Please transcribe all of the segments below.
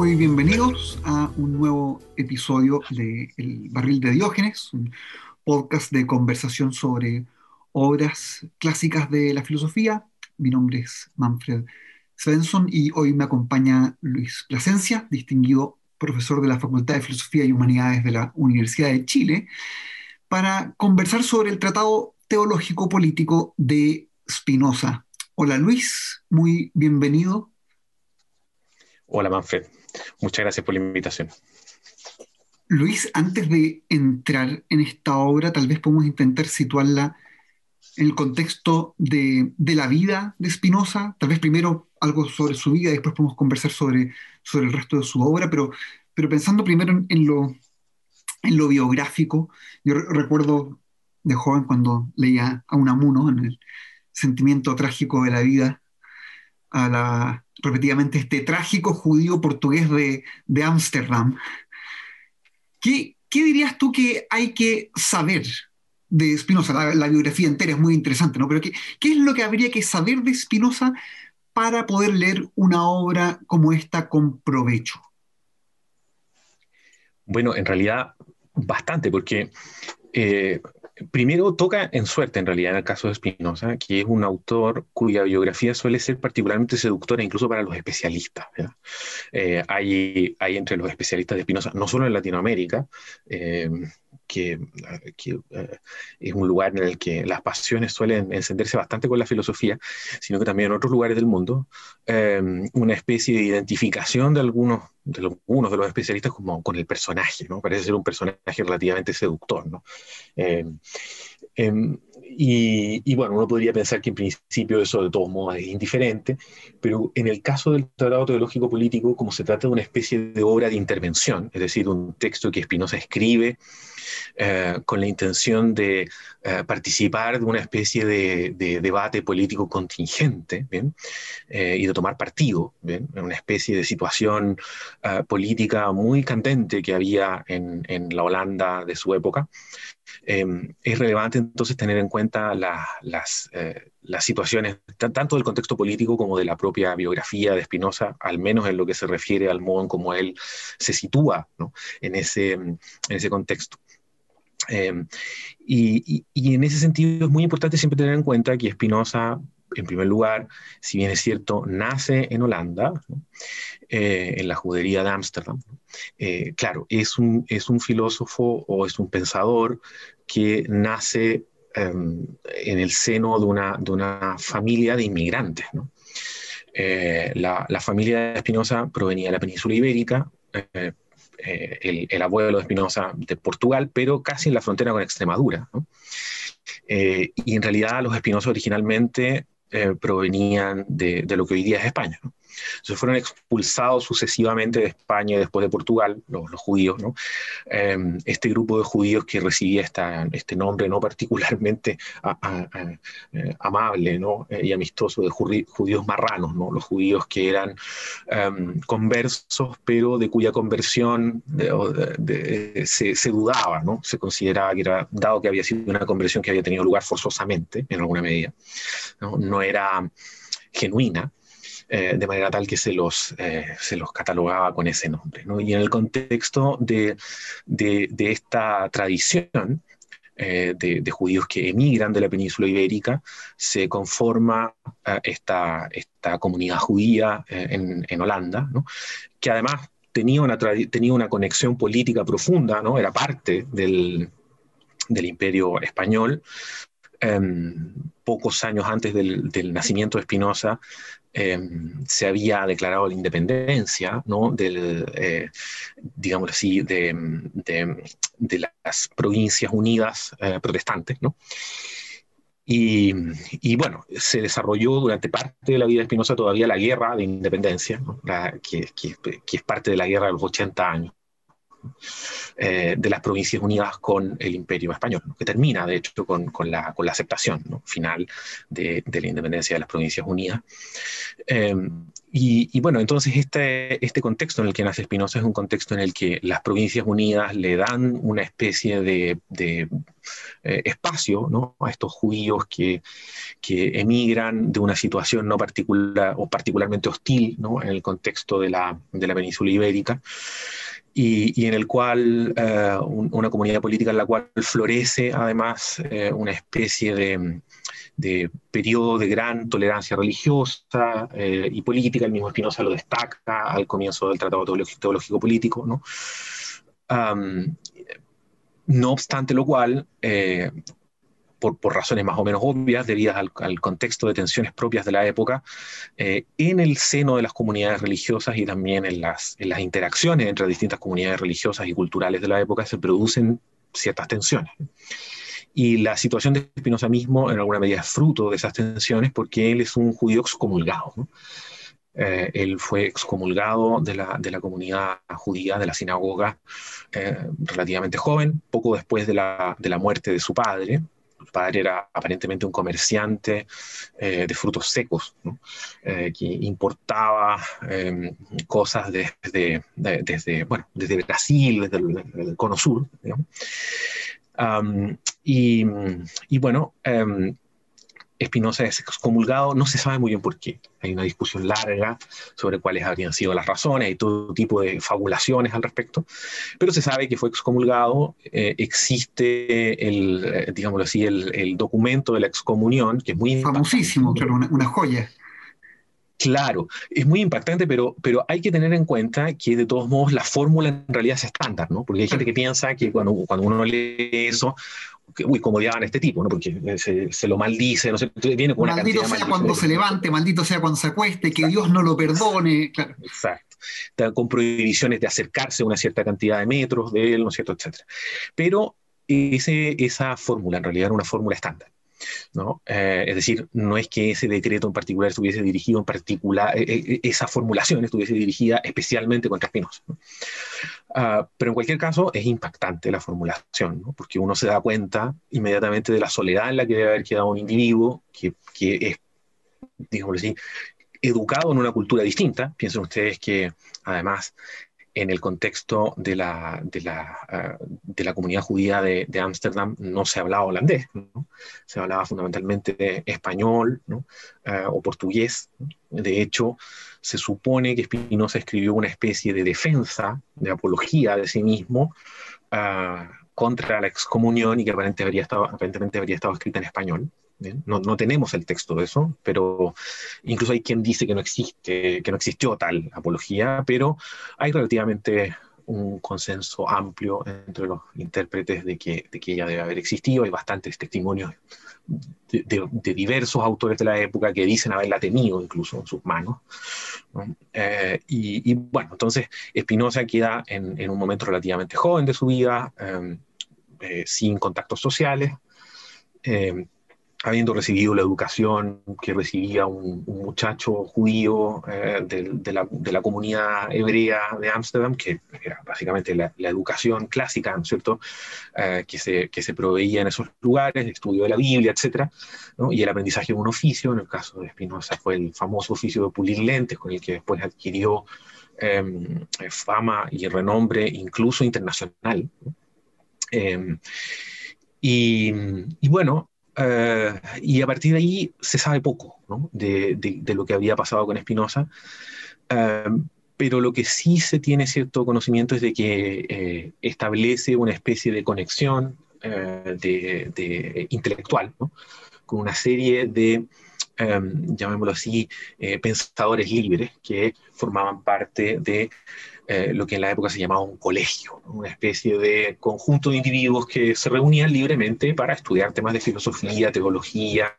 muy bienvenidos a un nuevo episodio de El Barril de Diógenes, un podcast de conversación sobre obras clásicas de la filosofía. Mi nombre es Manfred Svensson y hoy me acompaña Luis Plasencia, distinguido profesor de la Facultad de Filosofía y Humanidades de la Universidad de Chile, para conversar sobre el Tratado Teológico Político de Spinoza. Hola Luis, muy bienvenido. Hola Manfred, muchas gracias por la invitación. Luis, antes de entrar en esta obra, tal vez podemos intentar situarla en el contexto de, la vida de Spinoza, tal vez primero algo sobre su vida, después podemos conversar sobre, sobre el resto de su obra, pero, pero pensando primero en, lo, en lo biográfico, yo recuerdo de joven cuando leía a Unamuno en el sentimiento trágico de la vida, a la, repetidamente este trágico judío portugués de Ámsterdam. ¿Qué, ¿Qué, dirías tú que hay que saber de Spinoza? La, biografía entera es muy interesante, ¿no? Pero ¿qué, ¿qué es lo que habría que saber de Spinoza para poder leer una obra como esta con provecho? Bueno, en realidad bastante, porque eh, primero toca en suerte, en realidad, en el caso de Spinoza, que es un autor cuya biografía suele ser particularmente seductora incluso para los especialistas. Eh, hay, entre los especialistas de Spinoza, no solo en Latinoamérica, eh, que, eh, es un lugar en el que las pasiones suelen encenderse bastante con la filosofía, sino que también en otros lugares del mundo, una especie de identificación de algunos de, los especialistas como con el personaje, ¿no? Parece ser un personaje relativamente seductor, ¿no? Em, y, bueno, uno podría pensar que en principio eso de todos modos es indiferente, pero en el caso del Tratado Teológico Político, como se trata de una especie de obra de intervención, es decir, un texto que Spinoza escribe eh, con la intención de eh, participar de una especie de, debate político contingente ¿bien? Eh, y de tomar partido ¿bien? en una especie de situación política muy candente que había en, en la Holanda de su época. Em, es relevante entonces tener en cuenta las, eh, las situaciones, tanto del contexto político como de la propia biografía de Spinoza, al menos en lo que se refiere al modo en cómo él se sitúa en, ese, en ese contexto. Em, y, y, en ese sentido es muy importante siempre tener en cuenta que Spinoza en primer lugar, si bien es cierto, nace en Holanda, eh, en la judería de Ámsterdam. Eh, claro, es un, es un filósofo o es un pensador que nace en el seno de una, de una familia de inmigrantes. Eh, la, la, familia de Espinosa provenía de la península ibérica, el, el, abuelo de Espinosa de Portugal, pero casi en la frontera con Extremadura. y en realidad los Espinosa originalmente eh, provenían de, de, lo que hoy día es España. Entonces fueron expulsados sucesivamente de España y después de Portugal, los, judíos, ¿no? Em, este grupo de judíos que recibía esta, este nombre no particularmente eh, amable ¿no? Eh, y amistoso de judíos marranos, ¿no? los judíos que eran em, conversos, pero de cuya conversión se, se, dudaba, ¿no? se consideraba que era, dado que había sido una conversión que había tenido lugar forzosamente, en alguna medida, no, no era genuina, eh, de manera tal que se los, eh, se los catalogaba con ese nombre. Y en el contexto de, de, esta tradición eh, de, judíos que emigran de la península ibérica, se conforma esta, esta comunidad judía en, en, Holanda, que además tenía una, tenía una conexión política profunda, ¿no? era parte del, del imperio español, em, pocos años antes del, del nacimiento de Spinoza, Em, se había declarado la independencia, ¿no? Del, eh, digamos así, de, de, las provincias unidas eh, protestantes, ¿no? Y, y, bueno, se desarrolló durante parte de la vida de Espinosa todavía la guerra de independencia, que, que, que, es parte de la guerra de los 80 años. Eh, de las Provincias Unidas con el Imperio Español, que termina, de hecho, con, con, la, con la, aceptación final de, la independencia de las Provincias Unidas. Eh, y, bueno, entonces este, este contexto en el que nace Espinosa es un contexto en el que las Provincias Unidas le dan una especie de, eh, espacio a estos judíos que, que, emigran de una situación no particular o particularmente hostil ¿no? en el contexto de la, de la península ibérica y, y en el cual eh, un, una comunidad política en la cual florece además eh, una especie de, de, periodo de gran tolerancia religiosa eh, y política, el mismo Espinosa lo destaca al comienzo del Tratado Teológico Político, ¿no? Um, no obstante lo cual, eh, por, por, razones más o menos obvias, debidas al, al, contexto de tensiones propias de la época, eh, en el seno de las comunidades religiosas y también en las, en las interacciones entre distintas comunidades religiosas y culturales de la época se producen ciertas tensiones. Y la situación de Espinosa mismo, en alguna medida, es fruto de esas tensiones porque él es un judío excomulgado. ¿no? Eh, él fue excomulgado de la, de la, comunidad judía, de la sinagoga, eh, relativamente joven, poco después de la, de la muerte de su padre, padre era aparentemente un comerciante eh, de frutos secos, eh, que importaba eh, cosas desde, de, desde, bueno, desde Brasil, desde el, cono sur. Y, bueno, um, Espinosa es excomulgado, no se sabe muy bien por qué. Hay una discusión larga sobre cuáles habrían sido las razones y todo tipo de fabulaciones al respecto, pero se sabe que fue excomulgado. Eh, existe el, eh, digámoslo así, el, el, documento de la excomunión, que es muy famosísimo, claro, una, una joya. Claro, es muy impactante, pero, pero hay que tener en cuenta que de todos modos la fórmula en realidad es estándar, ¿no? Porque hay gente que piensa que cuando, cuando uno lee eso, que, uy, cómo odiaban a este tipo, ¿no? Porque se, se, lo maldice, no sé, viene con una Maldito sea cuando se levante, maldito sea cuando se acueste, que Dios no lo perdone, claro. Exacto. Con prohibiciones de acercarse a una cierta cantidad de metros de él, ¿no es cierto?, etcétera. Pero ese, esa fórmula en realidad era una fórmula estándar. Eh, es decir, no es que ese decreto en particular estuviese dirigido en particular, eh, eh, esa formulación estuviese dirigida especialmente contra Espinosa. ¿no? Uh, pero en cualquier caso es impactante la formulación, porque uno se da cuenta inmediatamente de la soledad en la que debe haber quedado un individuo que, que es, digamos así, educado en una cultura distinta. Piensen ustedes que además en el contexto de la, de la, uh, de la comunidad judía de Ámsterdam no se hablaba holandés, se hablaba fundamentalmente español uh, o portugués. De hecho, se supone que Spinoza escribió una especie de defensa, de apología de sí mismo uh, contra la excomunión y que aparentemente habría estado, aparentemente habría estado escrita en español. No, no, tenemos el texto de eso, pero incluso hay quien dice que no existe, que no existió tal apología, pero hay relativamente un consenso amplio entre los intérpretes de que, de que ella debe haber existido. Hay bastantes testimonios de, diversos autores de la época que dicen haberla tenido incluso en sus manos. ¿no? Eh, y, y, bueno, entonces Espinosa queda en, en, un momento relativamente joven de su vida, eh, eh, sin contactos sociales habiendo recibido la educación que recibía un, un muchacho judío eh, de, de, la, de, la, comunidad hebrea de Ámsterdam, que era básicamente la, la, educación clásica, ¿no es cierto?, eh, que, se, que se proveía en esos lugares, estudio de la Biblia, etcétera, ¿no? y el aprendizaje de un oficio, en el caso de Spinoza fue el famoso oficio de pulir lentes, con el que después adquirió eh, fama y renombre incluso internacional. Em, y, y, bueno, Uh, y a partir de ahí se sabe poco de, lo que había pasado con Espinosa, uh, pero lo que sí se tiene cierto conocimiento es de que eh, establece una especie de conexión intelectual con una serie de, um, llamémoslo así, eh, pensadores libres que formaban parte de eh, lo que en la época se llamaba un colegio, ¿no? una especie de conjunto de individuos que se reunían libremente para estudiar temas de filosofía, teología,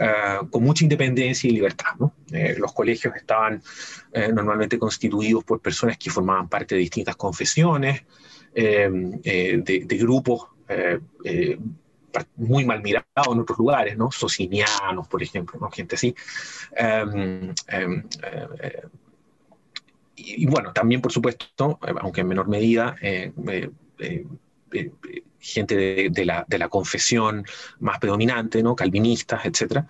uh, con mucha independencia y libertad. ¿no? Eh, los colegios estaban eh, normalmente constituidos por personas que formaban parte de distintas confesiones, eh, de, de, grupos muy mal mirados en otros lugares, ¿no? Socinianos, por ejemplo, ¿no? gente así. Um, um, y, bueno, también por supuesto, aunque en menor medida, gente de, la, de, la, confesión más predominante, ¿no? calvinistas, etc.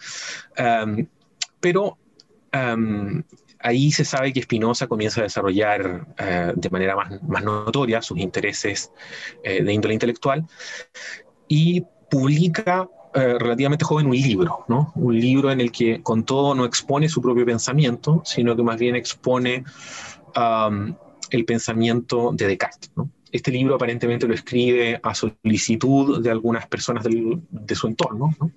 pero ahí se sabe que Spinoza comienza a desarrollar eh, de manera más, más, notoria sus intereses eh, de índole intelectual y publica eh, relativamente joven un libro, ¿no? un libro en el que con todo no expone su propio pensamiento, sino que más bien expone el pensamiento de Descartes. Este libro aparentemente lo escribe a solicitud de algunas personas de su entorno, ¿no?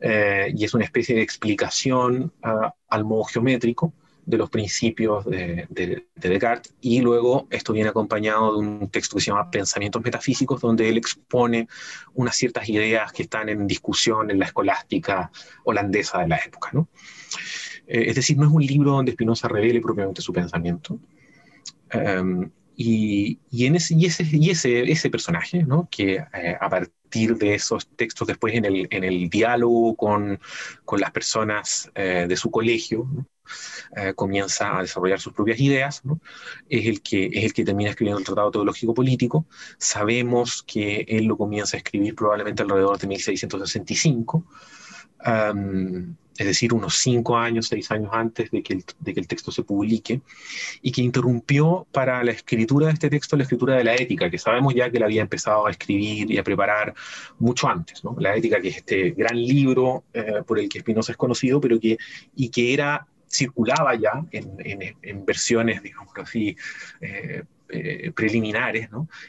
y es una especie de explicación ah, al modo geométrico de los principios de, Descartes y luego esto viene acompañado de un texto que se llama Pensamientos Metafísicos, donde él expone unas ciertas ideas que están en discusión en la escolástica holandesa de la época. ¿no? Eh, es decir, no es un libro donde Spinoza revele propiamente su pensamiento. Em, y, en ese, y, y personaje, ¿no? que eh, a partir de esos textos después en el, diálogo con, las personas eh, de su colegio, comienza a desarrollar sus propias ideas, es, el que, es el termina escribiendo el Tratado Teológico Político. Sabemos que él lo comienza a escribir probablemente alrededor de 1665. Es decir, unos cinco años, seis años antes de que, el, texto se publique, y que interrumpió para la escritura de este texto la escritura de la ética, que sabemos ya que la había empezado a escribir y a preparar mucho antes. ¿no? La ética, que es este gran libro eh, por el que Spinoza es conocido, pero que, y que era circulaba ya en, versiones, digamos así, eh, eh, preliminares,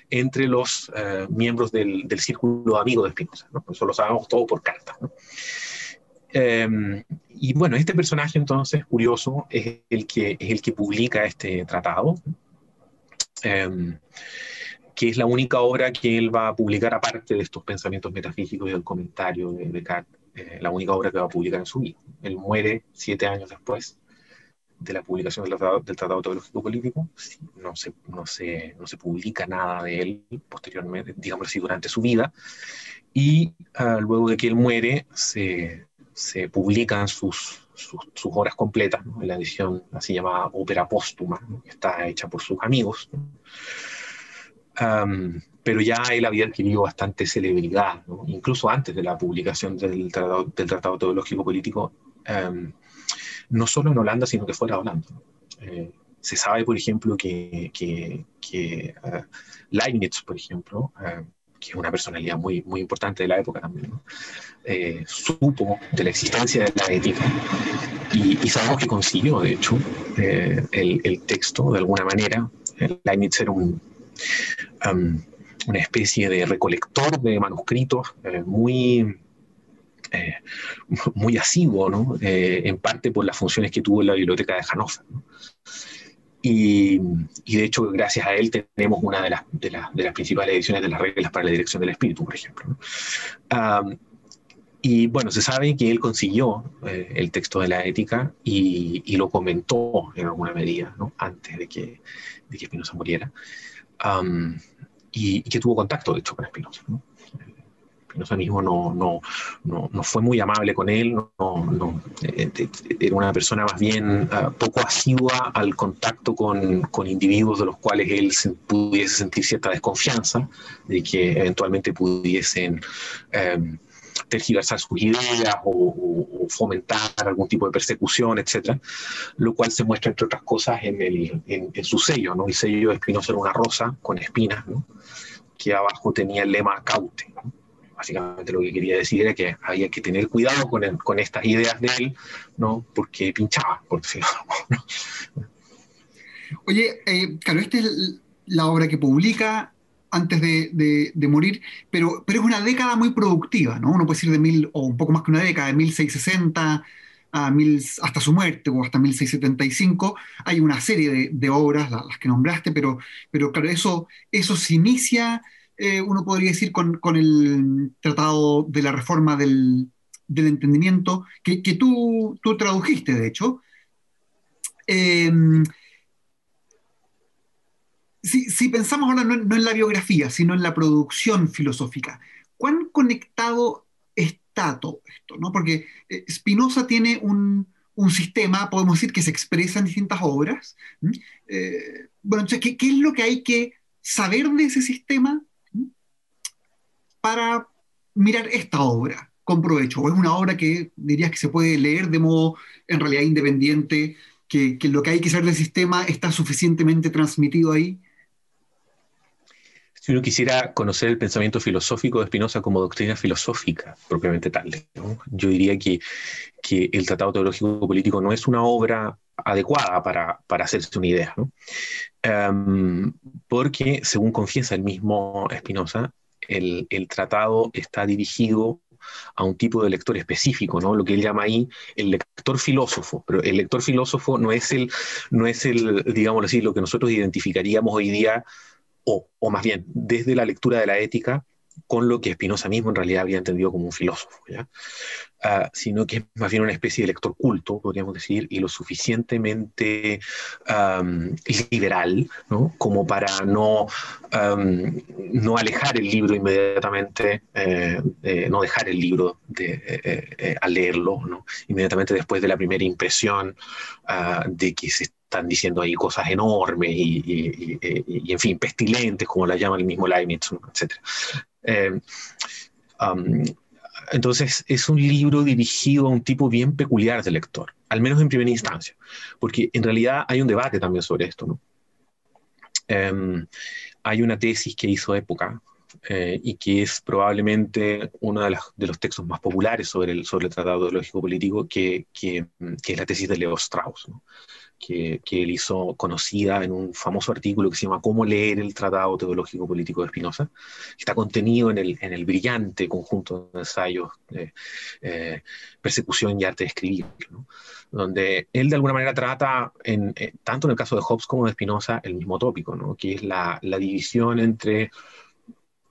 entre los eh, miembros del, círculo amigo de Spinoza. ¿no? Eso lo sabemos todo por cartas. Em, y bueno, este personaje entonces, curioso, es el que, es el que publica este tratado, em, que es la única obra que él va a publicar aparte de estos pensamientos metafísicos y del comentario de Descartes eh, la única obra que va a publicar en su vida. Él muere siete años después de la publicación del Tratado, del tratado Teológico Político. No se, no, se, no se publica nada de él posteriormente, digamos así, durante su vida. Y ah, luego de que él muere, se, se publican sus, sus, obras completas, en la edición así llamada ópera póstuma, que está hecha por sus amigos pero ya él había adquirido bastante celebridad, incluso antes de la publicación del Tratado, del tratado Teológico Político, no solo en Holanda, sino que fuera de Holanda. Eh, se sabe, por ejemplo, que, que, que uh, Leibniz, por ejemplo, que es una personalidad muy, muy importante de la época también, eh, supo de la existencia de la ética y, sabemos que consiguió, de hecho, eh, el, texto de alguna manera. Leibniz era un, um, una especie de recolector de manuscritos eh, muy, muy asiduo, ¿no? En parte por las funciones que tuvo en la biblioteca de Hannover. ¿no? Y, y, de hecho, gracias a él tenemos una de las, de, la, de las principales ediciones de las reglas para la dirección del espíritu, por ejemplo. ¿no? Um, y bueno, se sabe que él consiguió eh, el texto de la ética y, y, lo comentó en alguna medida, ¿no? antes de que, de que Spinoza muriera y, que tuvo contacto, de hecho, con Spinoza. ¿no? No, no, no, no, fue muy amable con él, no, no eh, era una persona más bien uh, poco asidua al contacto con, con, individuos de los cuales él se, pudiese sentir cierta desconfianza, de que eventualmente pudiesen um, tergiversar sus ideas o, fomentar algún tipo de persecución, etcétera, lo cual se muestra, entre otras cosas, en, el, en, en su sello. ¿no? El sello de Spinoza era una rosa con espinas, que abajo tenía el lema caute. Básicamente lo que quería decir era que había que tener cuidado con, con estas ideas de él, ¿no? porque pinchaba, por decirlo. Oye, eh, claro, esta es la obra que publica antes de, de, morir, pero, pero es una década muy productiva, ¿no? Uno puede decir de mil, o un poco más que una década, de 1660 a mil, hasta su muerte, o hasta 1675. Hay una serie de, obras, las, que nombraste, pero, pero claro, eso, eso se inicia, eh, uno podría decir, con, con, el Tratado de la Reforma del, del Entendimiento, que, que tú, tú, tradujiste, de hecho. Eh, si, pensamos ahora no, en la biografía, sino en la producción filosófica, ¿cuán conectado está todo esto? ¿no? Porque eh, Spinoza tiene un, un sistema, podemos decir, que se expresa en distintas obras. Eh, bueno, entonces, ¿qué, ¿qué, es lo que hay que saber de ese sistema para mirar esta obra con provecho? ¿O es una obra que dirías que se puede leer de modo en realidad independiente, que, lo que hay que saber del sistema está suficientemente transmitido ahí? Si uno quisiera conocer el pensamiento filosófico de Spinoza como doctrina filosófica propiamente tal, yo diría que, que, el Tratado Teológico Político no es una obra adecuada para, para hacerse una idea, um, porque, según confiesa el mismo Spinoza, el, el, tratado está dirigido a un tipo de lector específico, ¿no? Lo que él llama ahí el lector filósofo, pero el lector filósofo no es el, no es el, digámoslo así, lo que nosotros identificaríamos hoy día o, más bien desde la lectura de la ética con lo que Spinoza mismo en realidad habría entendido como un filósofo, ¿ya? Uh, sino que es más bien una especie de lector culto, podríamos decir, y lo suficientemente um, liberal ¿no? como para no, um, no alejar el libro inmediatamente, eh, eh, no dejar el libro de, eh, eh al leerlo, ¿no? inmediatamente después de la primera impresión uh, de que se están diciendo ahí cosas enormes y, en fin, pestilentes, como la llama el mismo Leibniz, etc. Eh, um, entonces, es un libro dirigido a un tipo bien peculiar de lector, al menos en primera instancia, porque en realidad hay un debate también sobre esto. Um, hay una tesis que hizo época eh, y que es probablemente uno de, los textos más populares sobre el, sobre el Tratado Teológico Político, que, que, es la tesis de Leo Strauss. Que, él hizo conocida en un famoso artículo que se llama Cómo leer el Tratado Teológico Político de Spinoza, que está contenido en el, en el brillante conjunto de ensayos de eh, Persecución y Arte de Escribir, donde él de alguna manera trata, en, eh, tanto en el caso de Hobbes como de Spinoza, el mismo tópico, ¿no? que es la, la división entre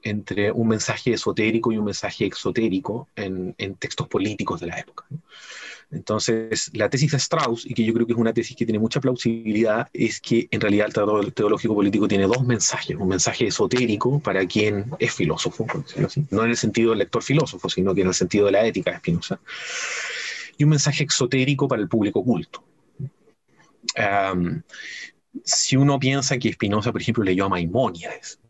entre un mensaje esotérico y un mensaje exotérico en, en textos políticos de la época. ¿no? Entonces, la tesis de Strauss, y que yo creo que es una tesis que tiene mucha plausibilidad, es que en realidad el tratado teológico político tiene dos mensajes. Un mensaje esotérico para quien es filósofo, por decirlo así. No en el sentido del lector filósofo, sino que en el sentido de la ética de Spinoza. Y un mensaje exotérico para el público culto. Um, si uno piensa que Spinoza, por ejemplo, leyó a Maimónides,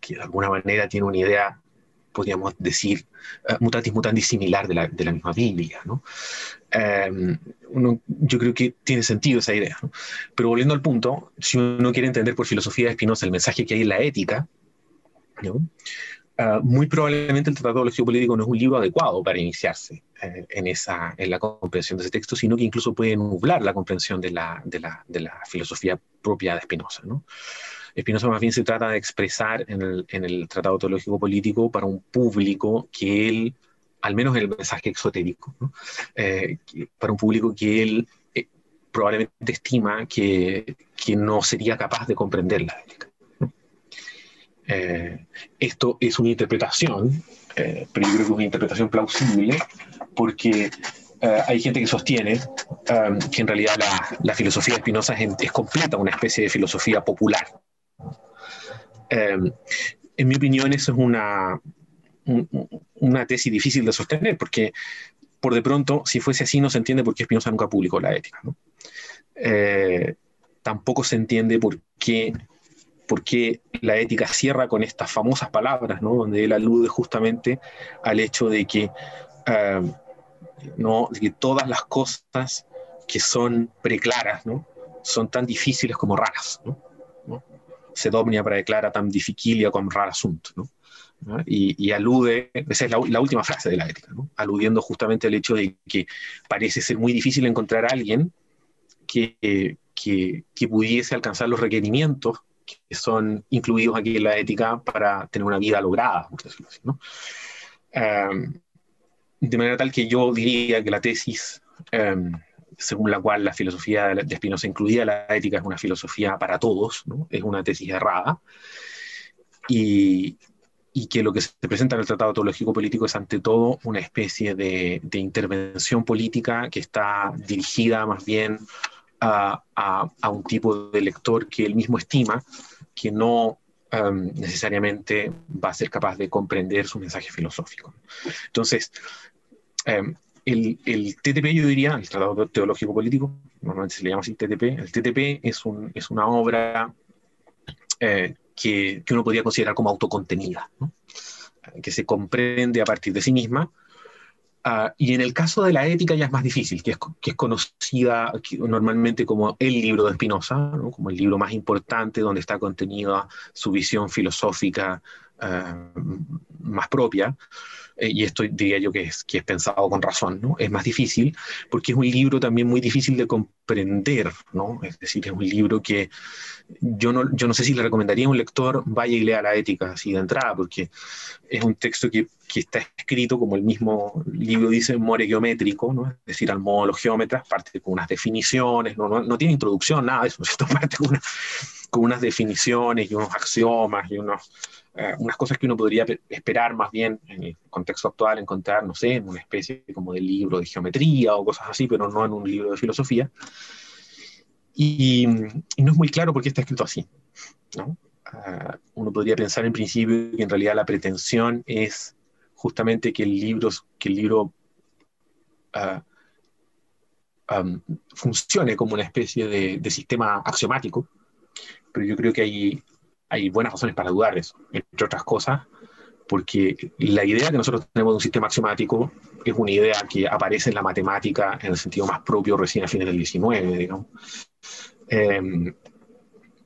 que de alguna manera tiene una idea podríamos decir, uh, mutatis mutandis similar de la, de la misma Biblia. ¿no? Um, uno, yo creo que tiene sentido esa idea. ¿no? Pero volviendo al punto, si uno quiere entender por filosofía de Spinoza el mensaje que hay en la ética, ¿no? Uh, muy probablemente el Tratado de Político no es un libro adecuado para iniciarse eh, en, esa, en la comprensión de ese texto, sino que incluso puede nublar la comprensión de la, de la, de la filosofía propia de Spinoza. ¿no? Spinoza más bien se trata de expresar en el, en el Tratado Teológico Político para un público que él, al menos en el mensaje exotérico, eh, para un público que él eh, probablemente estima que, que, no sería capaz de comprender la ética. Eh, esto es una interpretación, pero yo creo que es una interpretación plausible, porque hay gente que sostiene um, que en realidad la, filosofía de Spinoza es, es, completa una especie de filosofía popular, en mi opinión, eso es una, una tesis difícil de sostener, porque por de pronto, si fuese así, no se entiende por qué Spinoza nunca publicó la ética. ¿no? Eh, tampoco se entiende por qué, por qué la ética cierra con estas famosas palabras, ¿no? donde él alude justamente al hecho de que, uh, ¿no? de que todas las cosas que son preclaras ¿no? son tan difíciles como raras. ¿no? sed omnia declara tam difficilia com rara sunt, ¿no? Y, y, alude, esa es la, la, última frase de la ética, ¿no? aludiendo justamente al hecho de que parece ser muy difícil encontrar a alguien que, que, que pudiese alcanzar los requerimientos que son incluidos aquí en la ética para tener una vida lograda, por decirlo así. ¿no? Um, de manera tal que yo diría que la tesis um, según la cual la filosofía de Spinoza incluida la ética es una filosofía para todos, ¿no? es una tesis errada, y, y, que lo que se presenta en el Tratado Teológico Político es ante todo una especie de, intervención política que está dirigida más bien a, a, un tipo de lector que él mismo estima que no um, necesariamente va a ser capaz de comprender su mensaje filosófico. Entonces, um, el, el, TTP, yo diría, el Tratado Teológico Político, normalmente se le llama así TTP, el TTP es, un, es una obra eh, que, que, uno podría considerar como autocontenida, ¿no? que se comprende a partir de sí misma. Uh, y en el caso de la ética ya es más difícil, que es, que es conocida normalmente como el libro de Spinoza, ¿no? como el libro más importante donde está contenida su visión filosófica uh, más propia. Eh, y esto diría yo que es, pensado con razón, ¿no? Es más difícil porque es un libro también muy difícil de comprender, ¿no? Es decir, es un libro que yo no, yo no sé si le recomendaría a un lector vaya y lea la ética así de entrada, porque es un texto que, que está escrito, como el mismo libro dice, more geométrico, ¿no? Es decir, al modo los geómetras, parte con unas definiciones, no, no, no tiene introducción, nada de eso, esto parte con, una, con unas definiciones y unos axiomas y unos eh, unas cosas que uno podría esperar más bien en el contexto actual encontrar, no sé, en una especie como de libro de geometría o cosas así, pero no en un libro de filosofía. Y, y no es muy claro por qué está escrito así. ¿no? Uh, uno podría pensar en principio que en realidad la pretensión es justamente que el libro, que el libro uh, um, funcione como una especie de, de sistema axiomático, pero yo creo que hay hay buenas razones para dudar eso, entre otras cosas, porque la idea que nosotros tenemos de un sistema axiomático es una idea que aparece en la matemática en el sentido más propio recién a fines del 19, digamos. Eh,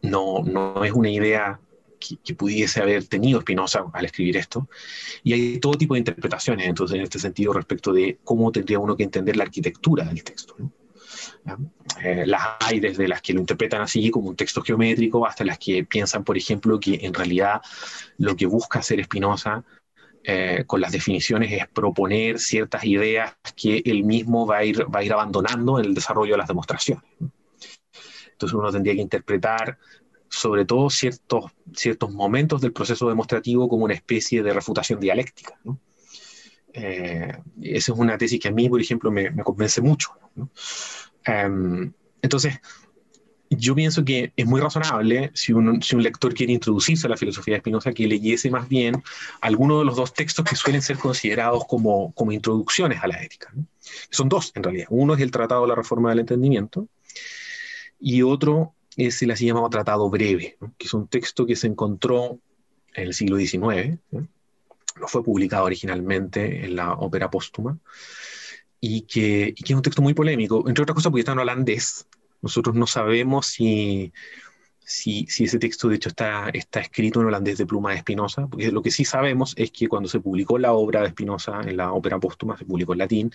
no, no es una idea que, pudiese haber tenido Spinoza al escribir esto. Y hay todo tipo de interpretaciones, entonces, en este sentido, respecto de cómo tendría uno que entender la arquitectura del texto. Eh, las hay desde las que lo interpretan así como un texto geométrico hasta las que piensan, por ejemplo, que en realidad lo que busca hacer Spinoza eh, con las definiciones es proponer ciertas ideas que él mismo va a, ir, va a ir abandonando en el desarrollo de las demostraciones. Entonces uno tendría que interpretar sobre todo ciertos, ciertos momentos del proceso demostrativo como una especie de refutación dialéctica. ¿no? Eh, esa es una tesis que a mí, por ejemplo, me, me convence mucho. ¿no? Um, entonces, yo pienso que es muy razonable si un, si un, lector quiere introducirse a la filosofía de Spinoza que leyese más bien alguno de los dos textos que suelen ser considerados como, como introducciones a la ética. ¿no? Son dos, en realidad. Uno es el Tratado de la Reforma del Entendimiento y otro es el así llamado Tratado Breve, ¿no? que es un texto que se encontró en el siglo XIX, ¿no? no fue publicado originalmente en la ópera póstuma, y que, y que, es un texto muy polémico, entre otras cosas porque está en holandés. Nosotros no sabemos si, si, si, ese texto de hecho está, está escrito en holandés de pluma de Spinoza, porque lo que sí sabemos es que cuando se publicó la obra de Spinoza en la ópera póstuma, se publicó en latín,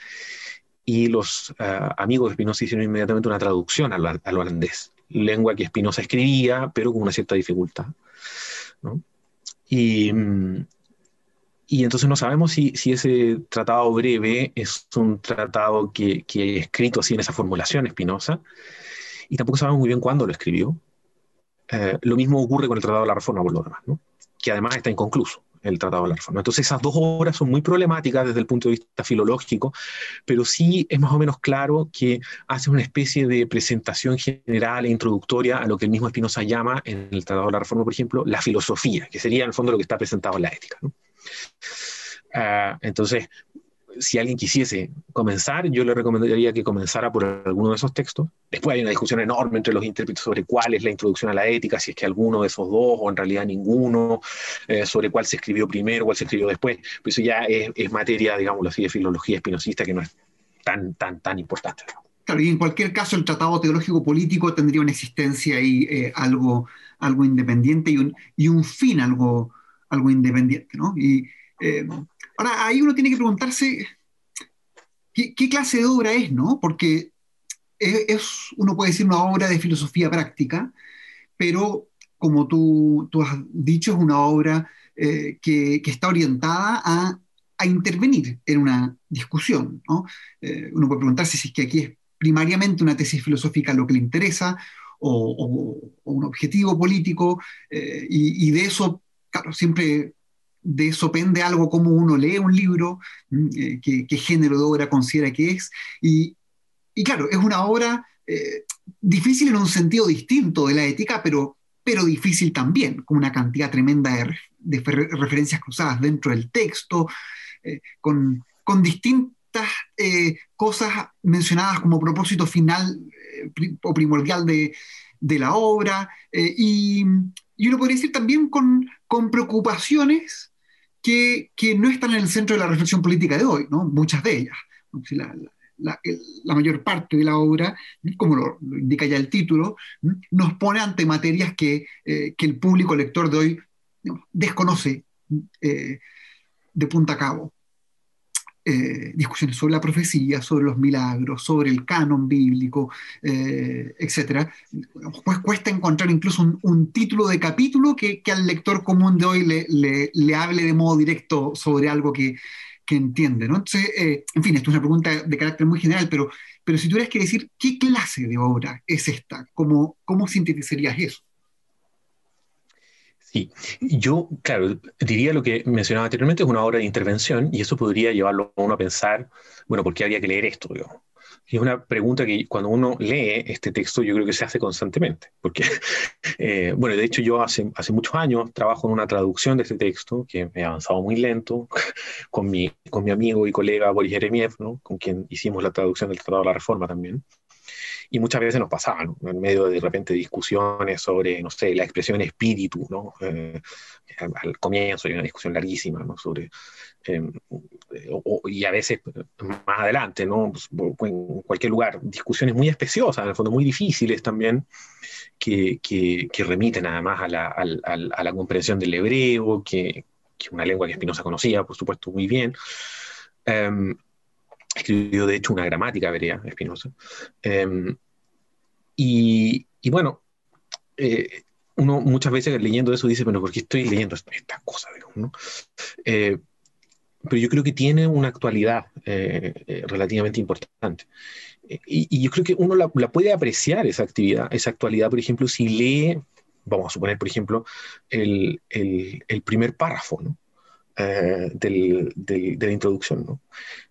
y los uh, amigos de Spinoza hicieron inmediatamente una traducción al, al holandés, lengua que Spinoza escribía, pero con una cierta dificultad. ¿no? Y, y entonces no sabemos si, ese tratado breve es un tratado que, que escrito así en esa formulación Espinosa, y tampoco sabemos muy bien cuándo lo escribió. Eh, lo mismo ocurre con el Tratado de la Reforma, por lo demás, ¿no? que además está inconcluso el Tratado de la Reforma. Entonces esas dos obras son muy problemáticas desde el punto de vista filológico, pero sí es más o menos claro que hace una especie de presentación general e introductoria a lo que el mismo Espinosa llama en el Tratado de la Reforma, por ejemplo, la filosofía, que sería en el fondo lo que está presentado en la ética. Uh, entonces, si alguien quisiese comenzar, yo le recomendaría que comenzara por alguno de esos textos. Después hay una discusión enorme entre los intérpretes sobre cuál es la introducción a la ética, si es que alguno de esos dos o en realidad ninguno, eh, sobre cuál se escribió primero, cuál se escribió después. Pero eso ya es, materia, digamos así, de filología espinosista que no es tan, tan, tan importante. Claro, y en cualquier caso el tratado teológico político tendría una existencia ahí eh, algo, algo independiente y un, y un fin algo, algo independiente, ¿no? Y eh, ahora ahí uno tiene que preguntarse qué, clase de obra es, ¿no? Porque es, uno puede decir una obra de filosofía práctica, pero como tú, tú has dicho, es una obra eh, que, está orientada a, intervenir en una discusión, ¿no? Eh, uno puede preguntarse si es que aquí es primariamente una tesis filosófica lo que le interesa o, o, un objetivo político, eh, y, de eso, claro, siempre de eso pende algo como uno lee un libro, eh, qué, género de obra considera que es. Y, y claro, es una obra eh, difícil en un sentido distinto de la ética, pero, pero difícil también, con una cantidad tremenda de, de referencias cruzadas dentro del texto, eh, con, con, distintas cosas mencionadas como propósito final o primordial de, la obra, y, uno podría decir también con, con preocupaciones que, que, no están en el centro de la reflexión política de hoy, ¿no? muchas de ellas. La, la, la, mayor parte de la obra, como lo, indica ya el título, nos pone ante materias que, eh, que el público lector de hoy desconoce eh, de punta a cabo. Eh, discusiones sobre la profecía, sobre los milagros, sobre el canon bíblico, etc. Pues cuesta encontrar incluso un, título de capítulo que, al lector común de hoy le, le, le hable de modo directo sobre algo que, que entiende. Entonces, eh, en fin, esto es una pregunta de carácter muy general, pero, pero si tuvieras que decir, ¿qué clase de obra es esta? ¿Cómo, cómo sintetizarías eso? Sí, yo, claro, diría lo que mencionaba anteriormente, es una obra de intervención y eso podría llevarlo a uno a pensar, bueno, ¿por qué habría que leer esto? Digamos? es una pregunta que cuando uno lee este texto yo creo que se hace constantemente, porque, eh, bueno, de hecho yo hace, hace muchos años trabajo en una traducción de este texto, que he avanzado muy lento, con mi, con mi amigo y colega Boris Jeremiev, ¿no? con quien hicimos la traducción del Tratado de la Reforma también. Y muchas veces nos pasaba, ¿no? en medio de, de repente discusiones sobre, no sé, la expresión espíritu, ¿no? Eh, al, comienzo hay una discusión larguísima ¿no? sobre Em, y a veces más adelante, ¿no? Pues, en cualquier lugar, discusiones muy especiosas, en el fondo muy difíciles también, que, que, remiten además a la, a, la, comprensión del hebreo, que, que una lengua que Spinoza conocía, por supuesto, muy bien. Um, escribió, de hecho, una gramática hebrea, Spinoza. Em, y, y, bueno, eh, uno muchas veces leyendo eso dice, bueno, ¿por qué estoy leyendo estas cosas? ¿no? Eh, pero yo creo que tiene una actualidad eh, eh, relativamente importante. Y, yo creo que uno la, puede apreciar esa actividad, esa actualidad, por ejemplo, si lee, vamos a suponer, por ejemplo, el, el, primer párrafo ¿no? Eh, del, del, de la introducción, ¿no?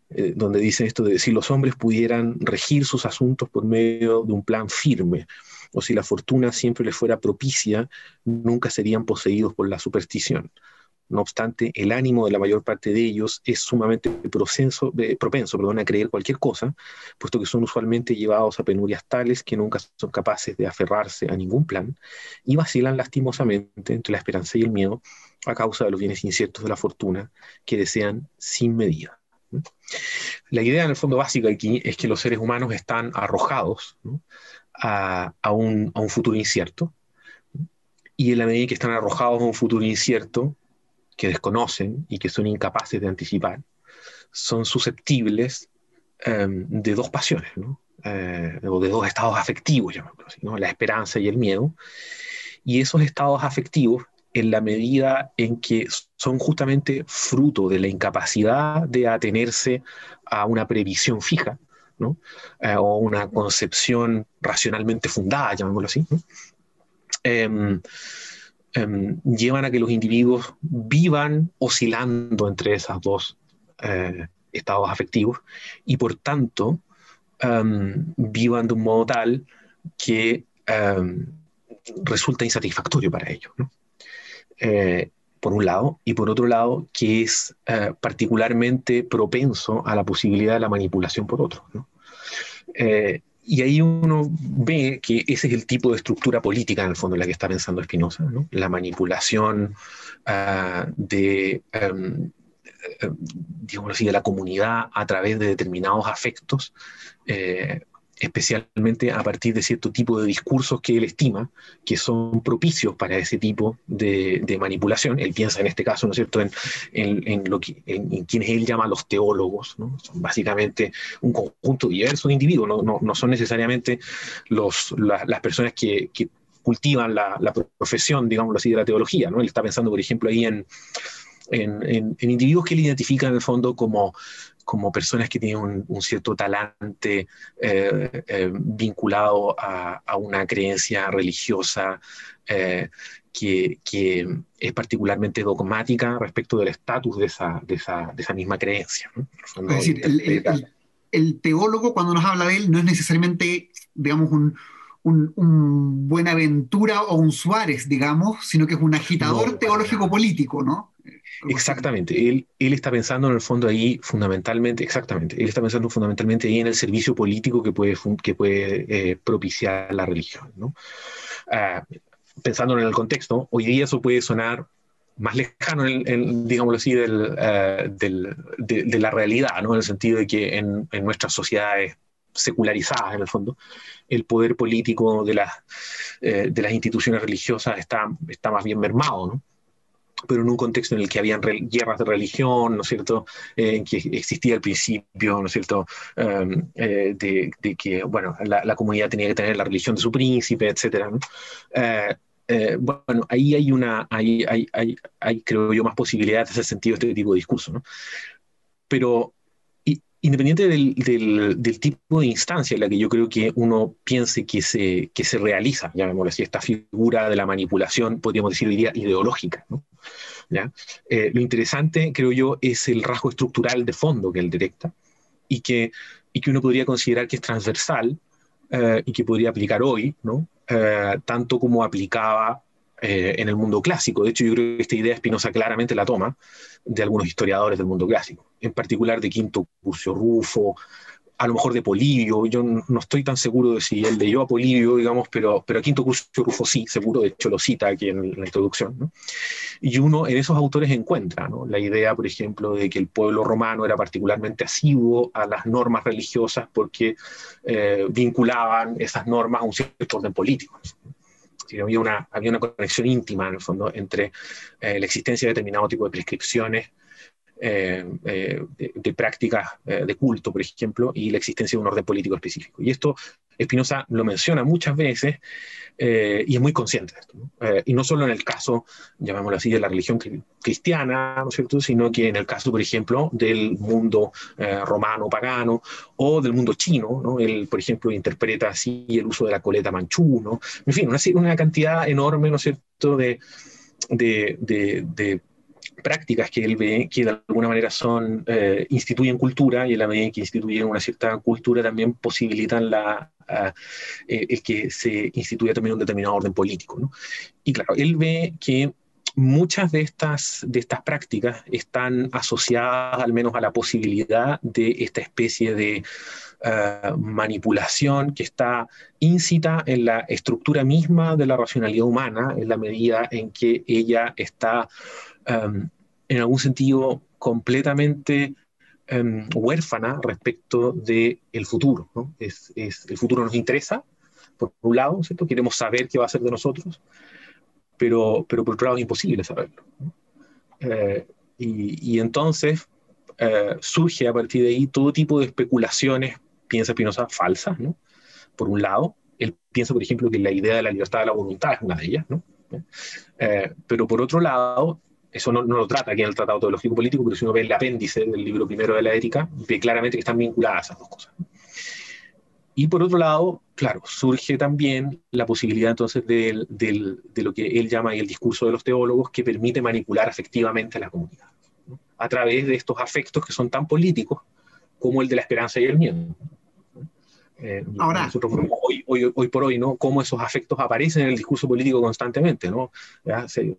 Donde dice esto de si los hombres pudieran regir sus asuntos por medio de un plan firme, o si la fortuna siempre les fuera propicia, nunca serían poseídos por la superstición. No obstante, el ánimo de la mayor parte de ellos es sumamente propenso, propenso perdón, a creer cualquier cosa, puesto que son usualmente llevados a penurias tales que nunca son capaces de aferrarse a ningún plan y vacilan lastimosamente entre la esperanza y el miedo a causa de los bienes inciertos de la fortuna que desean sin medida. La idea en el fondo básica aquí es que los seres humanos están arrojados a, un, futuro incierto y en la medida que están arrojados a un futuro incierto, que desconocen y que son incapaces de anticipar, son susceptibles em, de dos pasiones. Eh, o de dos estados afectivos, así, ¿no? la esperanza y el miedo. Y esos estados afectivos, en la medida en que son justamente fruto de la incapacidad de atenerse a una previsión fija. Eh, o una concepción racionalmente fundada, llamémoslo así, ¿no? Em, Em, llevan a que los individuos vivan oscilando entre esos dos eh, estados afectivos y por tanto em, vivan de un modo tal que resulta insatisfactorio para ellos. Eh, por un lado, y por otro lado, que es eh, particularmente propenso a la posibilidad de la manipulación por otro. ¿no? Y ahí uno ve que ese es el tipo de estructura política, en el fondo, en la que está pensando Spinoza, ¿no? la manipulación uh, de, um, digamos así, de la comunidad a través de determinados afectos, eh, especialmente a partir de cierto tipo de discursos que él estima que son propicios para ese tipo de, manipulación. Él piensa en este caso, ¿no es cierto?, en, en, quienes él llama los teólogos, ¿no? Son básicamente un conjunto diverso de individuos, no, no, no son necesariamente los, las personas que, que cultivan la, la, profesión, digámoslo así, de la teología, ¿no? Él está pensando, por ejemplo, ahí en, en, en, individuos que él identifica en el fondo como como personas que tienen un, cierto talante eh, eh, vinculado a, una creencia religiosa eh, que, es particularmente dogmática respecto del estatus de esa, de, esa, misma creencia. Es decir, el, teólogo cuando nos habla de él no es necesariamente, digamos, un, un, un, Buenaventura o un Suárez, digamos, sino que es un agitador no, teológico-político, ¿no? Exactamente, él, él está pensando en el fondo ahí fundamentalmente, exactamente, él está pensando fundamentalmente ahí en el servicio político que puede, que puede eh, propiciar la religión. ¿no? Uh, pensando en el contexto, hoy día eso puede sonar más lejano, en, en, digámoslo así, del, de, de, la realidad, ¿no? en el sentido de que en, en, nuestras sociedades secularizadas, en el fondo, el poder político de las, eh, de las instituciones religiosas está, está más bien mermado, ¿no? Pero en un contexto en el que habían guerras de religión, ¿no es cierto?, eh, en que existía el principio, ¿no es cierto?, um, eh, de, de, que, bueno, la, comunidad tenía que tener la religión de su príncipe, etcétera, eh, bueno, ahí hay una, hay, hay, hay, hay, creo yo, más posibilidades de ese sentido, este tipo de discurso, ¿no? Pero independiente del, del, del, tipo de instancia en la que yo creo que uno piense que se, que se realiza, llamémoslo así, esta figura de la manipulación, podríamos decir diría, ideológica. ¿no? ¿Ya? Eh, lo interesante, creo yo, es el rasgo estructural de fondo que él detecta y que, y que uno podría considerar que es transversal eh, y que podría aplicar hoy, ¿no? Eh, tanto como aplicaba en el mundo clásico. De hecho, yo creo que esta idea Spinoza claramente la toma de algunos historiadores del mundo clásico, en particular de Quinto Curcio Rufo, a lo mejor de Polibio, yo no estoy tan seguro de si él leyó a Polibio, digamos, pero, pero a Quinto Curcio Rufo sí, seguro, de hecho lo cita aquí en la introducción. ¿no? Y uno en esos autores encuentra ¿no? la idea, por ejemplo, de que el pueblo romano era particularmente asiduo a las normas religiosas porque eh, vinculaban esas normas a un cierto orden político. ¿no? Había, una, había una conexión íntima, en el fondo, entre eh, la existencia de determinado tipo de prescripciones eh, eh, de, de, prácticas de culto, por ejemplo, y la existencia de un orden político específico. Y esto Spinoza lo menciona muchas veces eh, y es muy consciente de esto. ¿no? Eh, y no solo en el caso, llamémoslo así, de la religión cristiana, ¿no es cierto?, sino que en el caso, por ejemplo, del mundo eh, romano, pagano, o del mundo chino, ¿no? Él, por ejemplo, interpreta así el uso de la coleta manchú, ¿no? En fin, una, cantidad enorme, ¿no es cierto?, de prácticas que él ve que de alguna manera son eh, instituyen cultura y en la medida en que instituyen una cierta cultura también posibilitan la, eh, el que se instituya también un determinado orden político. Y claro, él ve que muchas de estas, de estas prácticas están asociadas al menos a la posibilidad de esta especie de uh, manipulación que está incita en la estructura misma de la racionalidad humana en la medida en que ella está um, en algún sentido completamente um, huérfana respecto del de futuro. ¿no? Es, es, el futuro nos interesa, por un lado, ¿cierto? queremos saber qué va a ser de nosotros, pero, pero por otro lado es imposible saberlo. ¿no? Eh, y, y, entonces eh, surge a partir de ahí todo tipo de especulaciones, piensa Spinoza, falsas, ¿no? por un lado. Él piensa, por ejemplo, que la idea de la libertad de la voluntad es una de ellas, ¿no? Eh, pero por otro lado, eso no, no, lo trata aquí en el Tratado Teológico Político, pero si uno ve el apéndice del libro primero de la ética, ve claramente que están vinculadas esas dos cosas. Y por otro lado, claro, surge también la posibilidad entonces de, de, de lo que él llama el discurso de los teólogos, que permite manipular efectivamente a la comunidad, ¿no? a través de estos afectos que son tan políticos como el de la esperanza y el miedo. Eh, Ahora, nosotros hoy, hoy, hoy, por hoy, ¿no? Cómo esos afectos aparecen en el discurso político constantemente, ¿no? Se,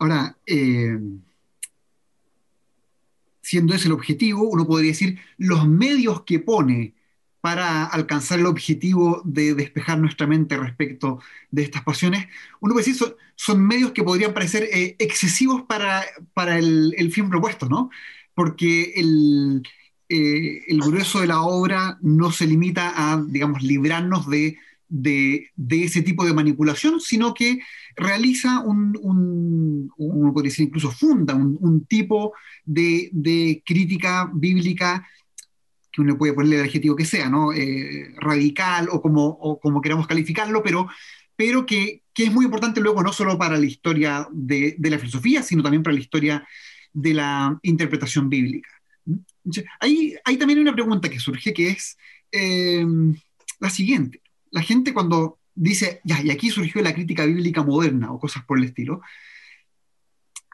Ahora, eh, siendo ese el objetivo, uno podría decir los medios que pone para alcanzar el objetivo de despejar nuestra mente respecto de estas pasiones, uno puede decir son, son medios que podrían parecer eh, excesivos para, para el, fin propuesto, ¿no? Porque el, eh, el grueso de la obra no se limita a, digamos, librarnos de de, ese tipo de manipulación, sino que realiza un, un uno podría decir incluso funda un, tipo de, crítica bíblica que uno puede ponerle el adjetivo que sea, ¿no? Eh, radical o como, como queramos calificarlo, pero, pero que, es muy importante luego no solo para la historia de, la filosofía, sino también para la historia de la interpretación bíblica. Hay, hay también una pregunta que surge que es eh, la siguiente la gente cuando dice, ya, y aquí surgió la crítica bíblica moderna o cosas por el estilo,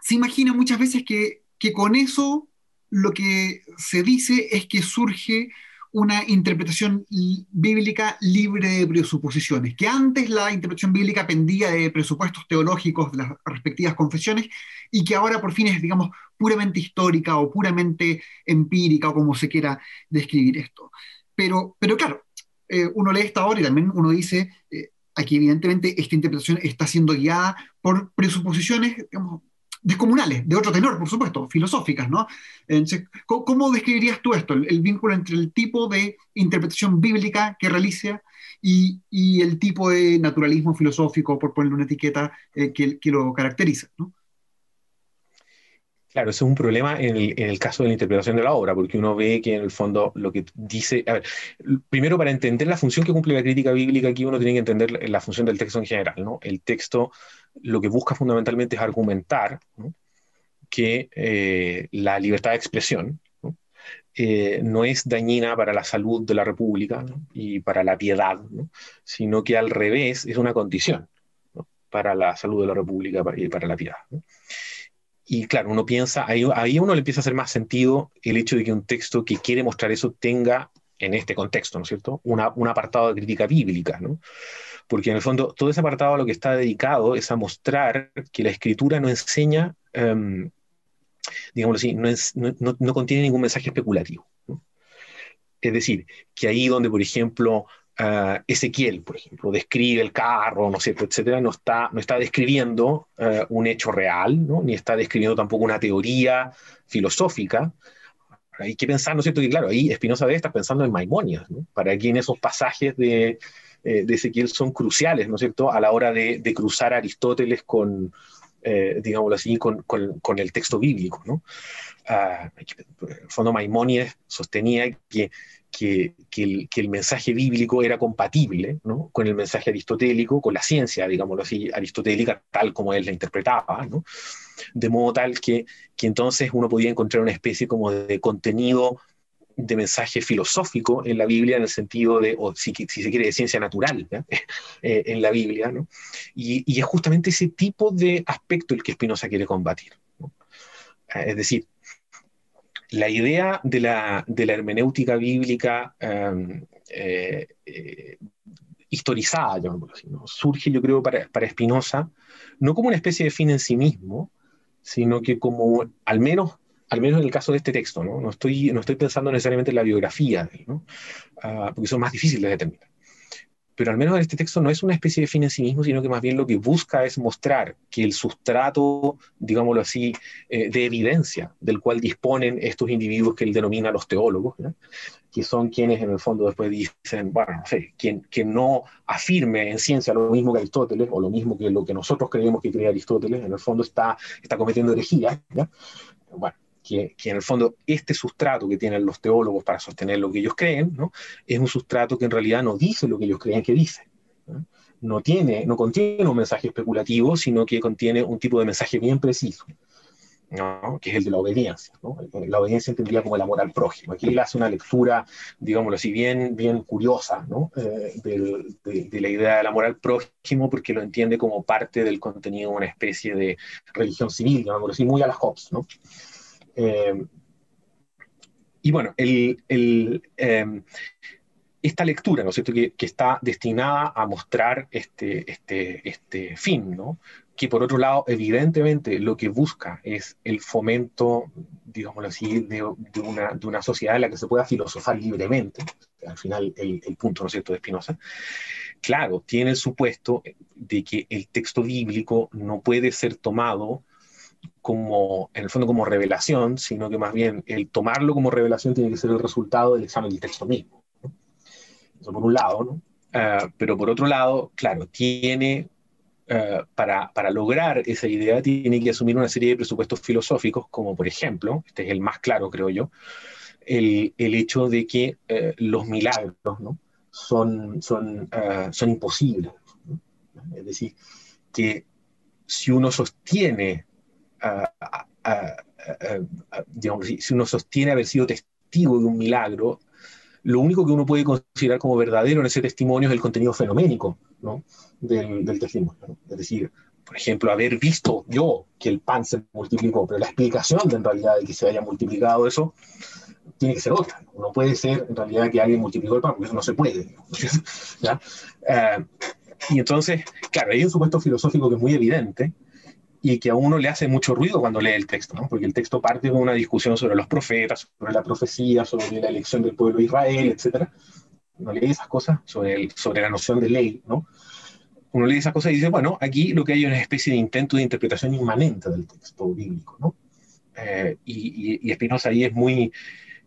se imagina muchas veces que, que con eso lo que se dice es que surge una interpretación bíblica libre de presuposiciones, que antes la interpretación bíblica pendía de presupuestos teológicos de las respectivas confesiones y que ahora por fin es, digamos, puramente histórica o puramente empírica o como se quiera describir esto. Pero, pero claro, eh, uno lee esta obra y también uno dice, eh, aquí evidentemente esta interpretación está siendo guiada por presuposiciones, descomunales, de otro tenor, por supuesto, filosóficas, ¿no? Entonces, ¿cómo, describirías tú esto, el, vínculo entre el tipo de interpretación bíblica que realiza y, y el tipo de naturalismo filosófico, por ponerle una etiqueta, eh, que, lo caracteriza, ¿no? Claro, ese es un problema en el, en el, caso de la interpretación de la obra, porque uno ve que en el fondo lo que dice, a ver, primero para entender la función que cumple la crítica bíblica, aquí uno tiene que entender la función del texto en general, ¿no? El texto lo que busca fundamentalmente es argumentar que eh, la libertad de expresión ¿no? Eh, no es dañina para la salud de la República y para la piedad, sino que al revés es una condición para la salud de la República y para la piedad. Y claro, uno piensa, ahí, ahí uno le empieza a hacer más sentido el hecho de que un texto que quiere mostrar eso tenga en este contexto, ¿no es cierto?, una, un apartado de crítica bíblica, ¿no? porque en el fondo todo ese apartado a lo que está dedicado es a mostrar que la escritura no enseña, um, digámoslo así, no, es, no, no, contiene ningún mensaje especulativo. ¿no? Es decir, que ahí donde, por ejemplo, Uh, Ezequiel, por ejemplo, describe el carro, no sé, etcétera, no está, no está describiendo uh, un hecho real, ¿no? ni está describiendo tampoco una teoría filosófica. Hay que pensar, ¿no es cierto? Que claro, ahí Espinosa debe estar pensando en Maimonias, ¿no? Para que en esos pasajes de, eh, de Ezequiel son cruciales, ¿no es cierto?, a la hora de, cruzar Aristóteles con, eh, digámoslo así, con, con, el texto bíblico, ¿no? Ah, en el fondo Maimónides sostenía que, que, que, el, mensaje bíblico era compatible ¿no? con el mensaje aristotélico, con la ciencia, digámoslo así, aristotélica, tal como él la interpretaba, ¿no? de modo tal que, que entonces uno podía encontrar una especie como de contenido de mensaje filosófico en la Biblia, en el sentido de, o si, si se quiere, de ciencia natural eh, en la Biblia, ¿no? y, y, es justamente ese tipo de aspecto el que Spinoza quiere combatir. ¿no? Ah, es decir, la idea de la, de la hermenéutica bíblica um, eh, eh, historizada, surge, yo creo, para, para Spinoza, no como una especie de fin en sí mismo, sino que como, al menos al menos en el caso de este texto, no, no, estoy, no estoy pensando necesariamente en la biografía, ¿no? uh, porque son más difíciles de determinar. Pero al menos en este texto no es una especie de fin en sí mismo, sino que más bien lo que busca es mostrar que el sustrato, digámoslo así, eh, de evidencia del cual disponen estos individuos que él denomina los teólogos, ¿no? que son quienes en el fondo después dicen, bueno, no sé, quien, quien no afirme en ciencia lo mismo que Aristóteles, o lo mismo que lo que nosotros creemos que cree Aristóteles, en el fondo está, está cometiendo herejía, ¿ya? Bueno, que, en el fondo este sustrato que tienen los teólogos para sostener lo que ellos creen, ¿no? es un sustrato que en realidad no dice lo que ellos creen que dice. ¿no? tiene, no contiene un mensaje especulativo, sino que contiene un tipo de mensaje bien preciso, ¿no? que es el de la obediencia. ¿no? La obediencia entendida como el amor al prójimo. Aquí él hace una lectura, digámoslo así, bien, bien curiosa ¿no? Eh, de, la idea del amor al prójimo, porque lo entiende como parte del contenido de una especie de religión civil, digámoslo así, muy a la Hobbes. ¿no? Eh, y bueno, eh, esta lectura, ¿no es cierto?, que, está destinada a mostrar este, este, este fin, ¿no? que por otro lado, evidentemente, lo que busca es el fomento, digámoslo así, de, de, una, de una, sociedad en la que se pueda filosofar libremente, al final el, el punto, ¿no es cierto?, de Spinoza, claro, tiene el supuesto de que el texto bíblico no puede ser tomado como, en el fondo, como revelación, sino que más bien el tomarlo como revelación tiene que ser el resultado del examen del texto mismo. ¿no? Eso por un lado, ¿no? Uh, pero por otro lado, claro, tiene, uh, para, para, lograr esa idea, tiene que asumir una serie de presupuestos filosóficos, como por ejemplo, este es el más claro, creo yo, el, el hecho de que uh, los milagros ¿no? son, son, son imposibles. ¿no? Es decir, que si uno sostiene digamos, si uno sostiene haber sido testigo de un milagro, lo único que uno puede considerar como verdadero en ese testimonio es el contenido fenoménico ¿no? del, del, testimonio. ¿no? Es decir, por ejemplo, haber visto yo que el pan se multiplicó, pero la explicación de en realidad de que se haya multiplicado eso tiene que ser otra. No puede ser en realidad que alguien multiplicó el pan, porque eso no se puede. Eh, y entonces, claro, hay un supuesto filosófico que es muy evidente y que a uno le hace mucho ruido cuando lee el texto, ¿no? porque el texto parte con una discusión sobre los profetas, sobre la profecía, sobre la elección del pueblo de Israel, etc. Uno lee esas cosas sobre, sobre la noción de ley, ¿no? Uno lee esas cosas y dice, bueno, aquí lo que hay es una especie de intento de interpretación inmanente del texto bíblico, ¿no? Eh, y, y, Spinoza ahí es muy,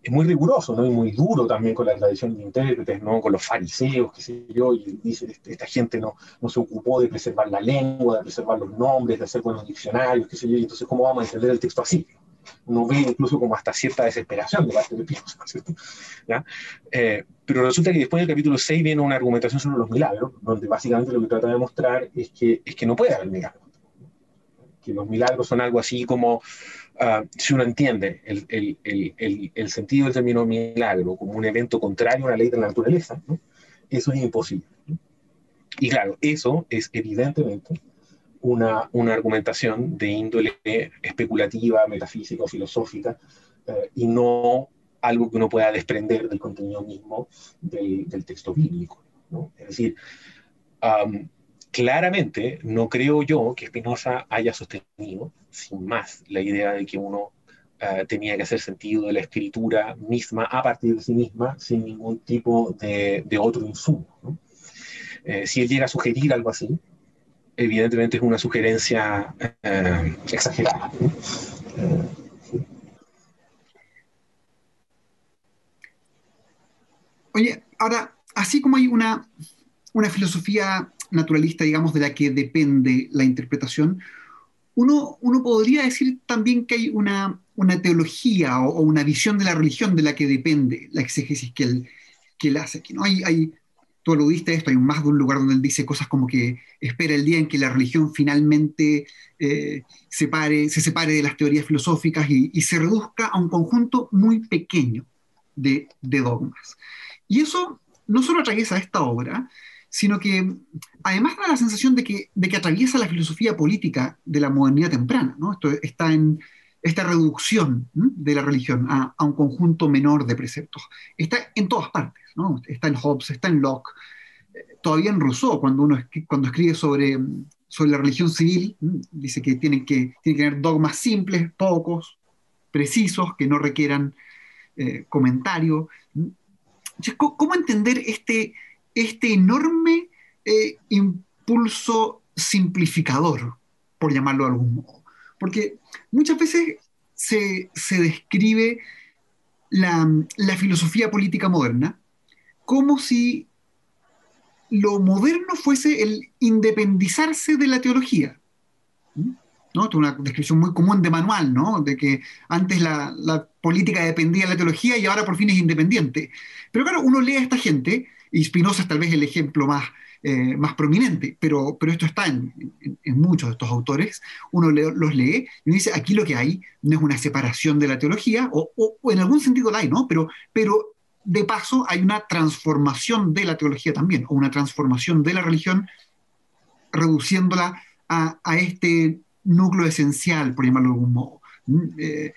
es muy riguroso, ¿no? Y muy duro también con la tradición de intérpretes, ¿no? Con los fariseos, qué sé yo, y dice, este, esta gente no, no se ocupó de preservar la lengua, de preservar los nombres, de hacer buenos diccionarios, qué sé yo, y entonces, ¿cómo vamos a entender el texto así? Uno ve incluso como hasta cierta desesperación de parte de Spinoza, ¿cierto? ¿Ya? Eh, pero resulta que después del capítulo 6 viene una argumentación sobre los milagros, donde básicamente lo que trata de mostrar es que, es que no puede haber milagros. Que los milagros son algo así como Ah, si uno entiende el, el, el, el, sentido del término milagro como un evento contrario a una ley de la naturaleza, eso es imposible. Y claro, eso es evidentemente una, una argumentación de índole especulativa, metafísica o filosófica, eh, y no algo que uno pueda desprender del contenido mismo del texto bíblico. Es decir, claramente no creo yo que Spinoza haya sostenido, sin más, la idea de que uno eh, tenía que hacer sentido de la escritura misma a partir de sí misma, sin ningún tipo de, otro insumo. Eh, si él llega a sugerir algo así, evidentemente es una sugerencia eh, exagerada. Oye, ahora, así como hay una, una filosofía naturalista, digamos, de la que depende la interpretación, uno, uno podría decir también que hay una, una teología o, una visión de la religión de la que depende la exégesis que él, que él hace. ¿no? Hay, hay, tú esto, hay más de un lugar donde él dice cosas como que espera el día en que la religión finalmente eh, separe, se separe de las teorías filosóficas y, y, se reduzca a un conjunto muy pequeño de, de dogmas. Y eso no solo atraviesa esta obra, sino que además da la sensación de que, de que atraviesa la filosofía política de la modernidad temprana. ¿no? Esto está en esta reducción de la religión a, un conjunto menor de preceptos. Está en todas partes. ¿no? Está en Hobbes, está en Locke, eh, todavía en Rousseau, cuando uno cuando escribe sobre, sobre la religión civil, dice que tienen, que tiene que tener dogmas simples, pocos, precisos, que no requieran eh, comentario. ¿Cómo entender este, este enorme eh, impulso simplificador, por llamarlo de algún modo. Porque muchas veces se, describe la, filosofía política moderna como si lo moderno fuese el independizarse de la teología. ¿no? Es una descripción muy común de manual, ¿no? De que antes la, la, política dependía de la teología y ahora por fin es independiente. Pero claro, uno lee a esta gente y Spinoza es tal vez el ejemplo más, eh, más prominente, pero, pero esto está en, muchos de estos autores. Uno los lee y dice, aquí lo que hay no es una separación de la teología, o, en algún sentido la hay, ¿no? Pero, pero de paso hay una transformación de la teología también, o una transformación de la religión, reduciéndola a, este núcleo esencial, por llamarlo de algún modo. Mm, eh,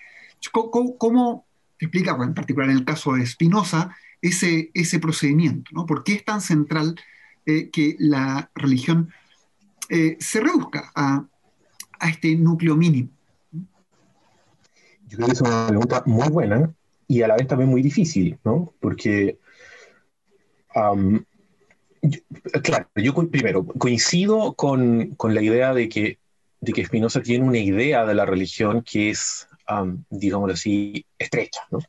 ¿Cómo, explica, en particular en el caso de Spinoza, ese, ese procedimiento? ¿no? ¿Por qué es tan central eh, que la religión eh, se reduzca a, a, este núcleo mínimo? Yo creo que es una pregunta muy buena y a la vez también muy difícil, ¿no? Porque, claro, yo primero coincido con, con, la idea de que, de que Spinoza tiene una idea de la religión que es, um, digámoslo así, estrecha, ¿no?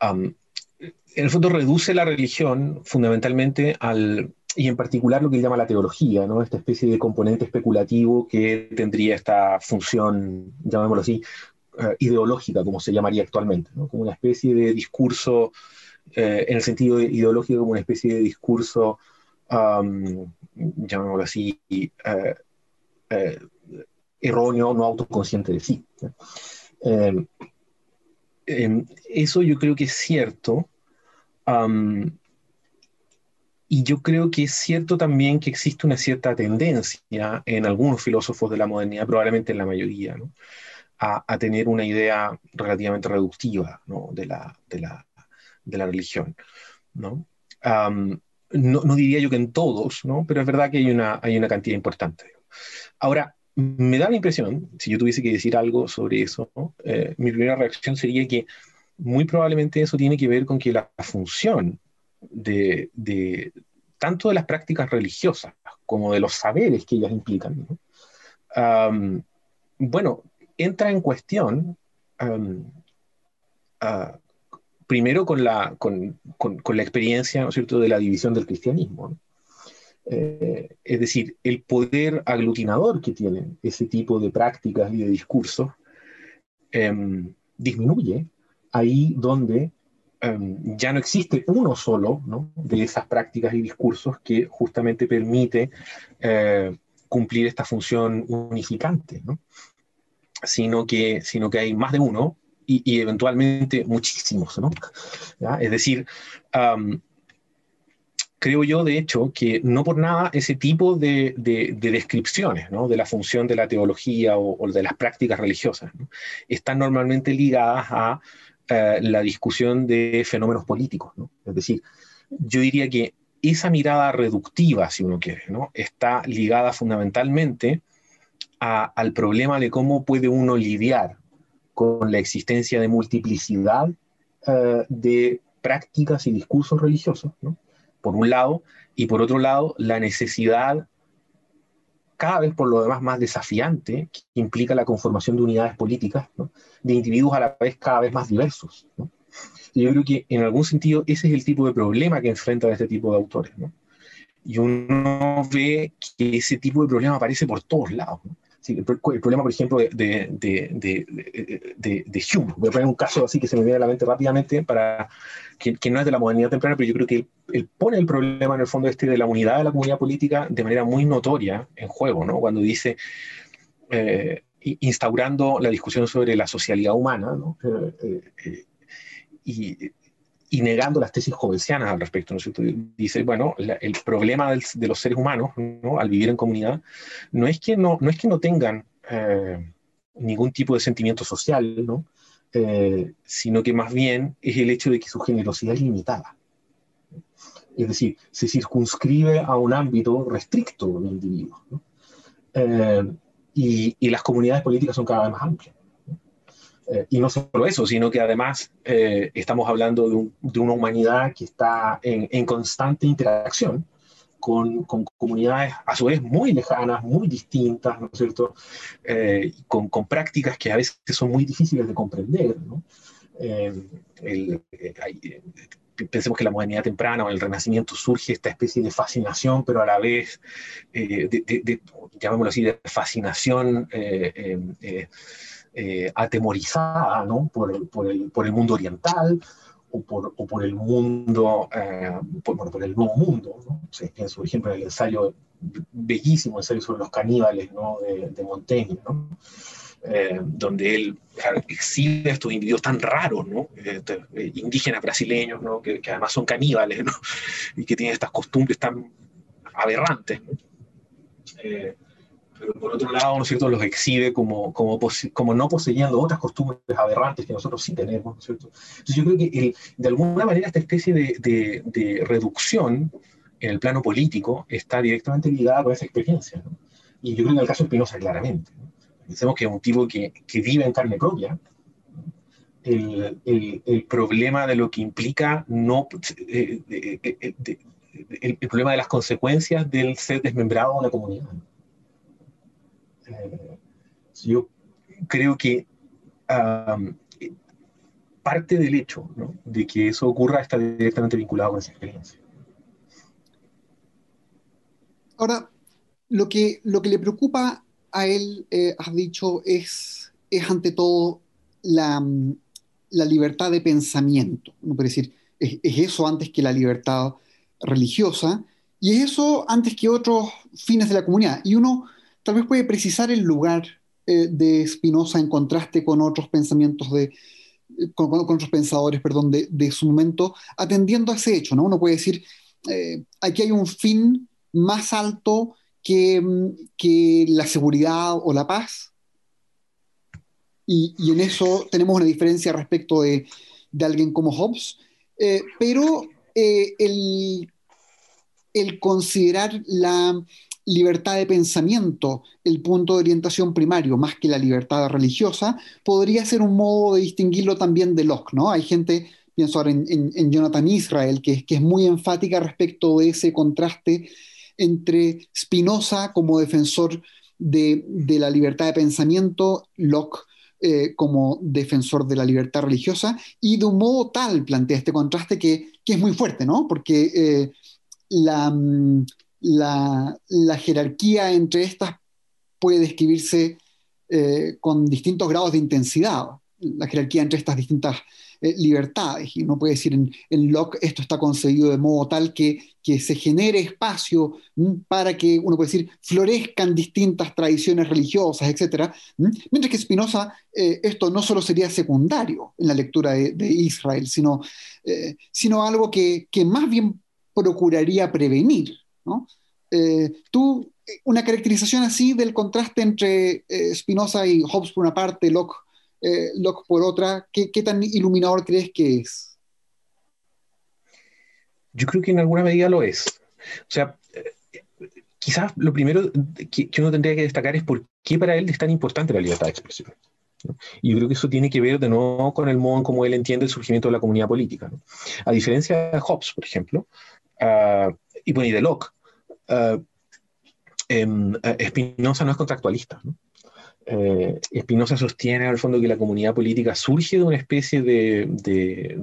Em, en el fondo reduce la religión fundamentalmente al, y en particular lo que llama la teología, ¿no? esta especie de componente especulativo que tendría esta función, llamémoslo así, eh, ideológica, como se llamaría actualmente, ¿no? como una especie de discurso, eh, en el sentido ideológico, como una especie de discurso, llamémoslo así, eh, erróneo, no autoconsciente de sí. Em, eso yo creo que es cierto. y yo creo que es cierto también que existe una cierta tendencia en algunos filósofos de la modernidad, probablemente en la mayoría, a, tener una idea relativamente reductiva de, la, de, la, de, la, religión. ¿no? no, diría yo que en todos, ¿no? pero es verdad que hay una, hay una cantidad importante. Ahora, me da la impresión, si yo tuviese que decir algo sobre eso, eh, mi primera reacción sería que muy probablemente eso tiene que ver con que la función de, tanto de las prácticas religiosas como de los saberes que ellas implican, bueno, entra en cuestión primero con la, experiencia ¿no cierto? de la división del cristianismo. Eh, es decir, el poder aglutinador que tienen ese tipo de prácticas y de discursos em, disminuye ahí donde em, ya no existe uno solo ¿no? de esas prácticas y discursos que justamente permite eh, cumplir esta función unificante, ¿no? sino, que, sino que hay más de uno y, eventualmente muchísimos, ¿no? Es decir, creo yo, de hecho, que no por nada ese tipo de, descripciones ¿no? de la función de la teología o, de las prácticas religiosas están normalmente ligadas a eh, la discusión de fenómenos políticos. Es decir, yo diría que esa mirada reductiva, si uno quiere, ¿no? está ligada fundamentalmente al problema de cómo puede uno lidiar con la existencia de multiplicidad eh, de prácticas y discursos religiosos, por un lado, y por otro lado, la necesidad cada vez por lo demás más desafiante que implica la conformación de unidades políticas, de individuos a la vez cada vez más diversos. Y yo creo que en algún sentido ese es el tipo de problema que enfrentan este tipo de autores. Y uno ve que ese tipo de problema aparece por todos lados el, problema, por ejemplo, de, de, Hume. Voy a poner un caso así que se me viene a la mente rápidamente, para que, no es de la modernidad temprana, pero yo creo que él, pone el problema en el fondo este de la unidad de la comunidad política de manera muy notoria en juego, ¿no? cuando dice, eh, instaurando la discusión sobre la socialidad humana, ¿no? Eh, eh, y y negando las tesis jovencianas al respecto. ¿no Dice, bueno, el problema de los seres humanos ¿no? al vivir en comunidad no es que no, no, es que no tengan eh, ningún tipo de sentimiento social, ¿no? Eh, sino que más bien es el hecho de que su generosidad es limitada. Es decir, se circunscribe a un ámbito restricto del individuo. Eh, y, y las comunidades políticas son cada vez más amplias. Eh, y no solo eso, sino que además eh, estamos hablando de, una humanidad que está en, constante interacción con, con, comunidades a su vez muy lejanas, muy distintas, ¿no es cierto? Eh, con, con, prácticas que a veces son muy difíciles de comprender, ¿no? pensemos que la modernidad temprana o el renacimiento surge esta especie de fascinación, pero a la vez, de, llamémoslo así, de fascinación eh, atemorizada ¿no? por, el, por, el, por, el, mundo oriental o por, o por el mundo, eh, por, por, el nuevo mundo. ¿no? pienso, por ejemplo, en el ensayo, bellísimo ensayo sobre los caníbales ¿no? de, de, Montaigne, ¿no? Eh, donde él exhibe a estos individuos tan raros, ¿no? Este, indígenas brasileños, ¿no? que, que, además son caníbales ¿no? y que tienen estas costumbres tan aberrantes. Pero por otro lado, ¿no es cierto?, los exhibe como, como, como no poseyendo otras costumbres aberrantes que nosotros sí tenemos, ¿no es cierto? Entonces yo creo que de alguna manera esta especie de, de, reducción en el plano político está directamente ligada con esa experiencia, ¿no? Y yo creo que en el caso de Spinoza claramente. ¿no? Pensemos que es un tipo que, que vive en carne propia, el, el, el, problema de lo que implica no, eh, el, el, problema de las consecuencias del ser desmembrado de una comunidad. Yo creo que parte del hecho de que eso ocurra está directamente vinculado con esa experiencia. Ahora, lo que, lo que le preocupa a él, eh, has dicho, es, es ante todo la, la libertad de pensamiento. ¿no? Por decir, es, es, eso antes que la libertad religiosa y es eso antes que otros fines de la comunidad. Y uno tal vez puede precisar el lugar eh, de Spinoza en contraste con otros pensamientos de, eh, con, otros pensadores, perdón, de, de, su momento, atendiendo a ese hecho, ¿no? Uno puede decir, eh, aquí hay un fin más alto que, mm, que, la seguridad o la paz. y, en eso tenemos una diferencia respecto de, alguien como Hobbes, pero el, el, considerar la libertad de pensamiento el punto de orientación primario, más que la libertad religiosa, podría ser un modo de distinguirlo también de Locke, ¿no? Hay gente, pienso ahora en, Jonathan Israel, que, que es muy enfática respecto de ese contraste entre Spinoza como defensor de, la libertad de pensamiento, Locke eh, como defensor de la libertad religiosa, y de un modo tal plantea este contraste que, es muy fuerte, ¿no? Porque eh, mm, la, jerarquía entre estas puede describirse eh, con distintos grados de intensidad, la jerarquía entre estas distintas eh, libertades. Y uno puede decir en, Locke esto está concebido de modo tal que, que se genere espacio para que, uno puede decir, florezcan distintas tradiciones religiosas, etc. Mientras que Spinoza eh, esto no solo sería secundario en la lectura de, Israel, sino, sino algo que, que, más bien procuraría prevenir. ¿No? tú, una caracterización así del contraste entre Spinoza y Hobbes por una parte, Locke eh, por otra, ¿qué, tan iluminador crees que es? Yo creo que en alguna medida lo es. O sea, eh, quizás lo primero que, uno tendría que destacar es por qué para él es tan importante la libertad de expresión. Y yo creo que eso tiene que ver de nuevo con el modo en cómo él entiende el surgimiento de la comunidad política. A diferencia de Hobbes, por ejemplo, uh, y, bueno, y de Locke, uh, Spinoza no es contractualista. ¿no? eh, Spinoza sostiene al fondo que la comunidad política surge de una especie de, de,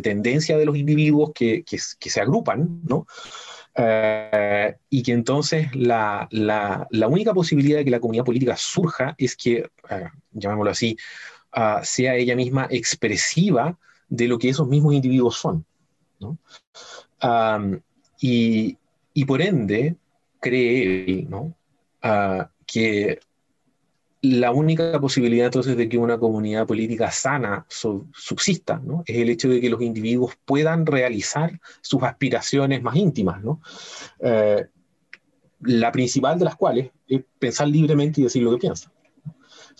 tendencia de los individuos que, se agrupan, ¿no? Eh, y que entonces la, única posibilidad de que la comunidad política surja es que, eh, llamémoslo así, ah, sea ella misma expresiva de lo que esos mismos individuos son. ¿no? Y, por ende, cree ¿no? que la única posibilidad entonces de que una comunidad política sana subsista es el hecho de que los individuos puedan realizar sus aspiraciones más íntimas. Eh, la principal de las cuales es pensar libremente y decir lo que piensa.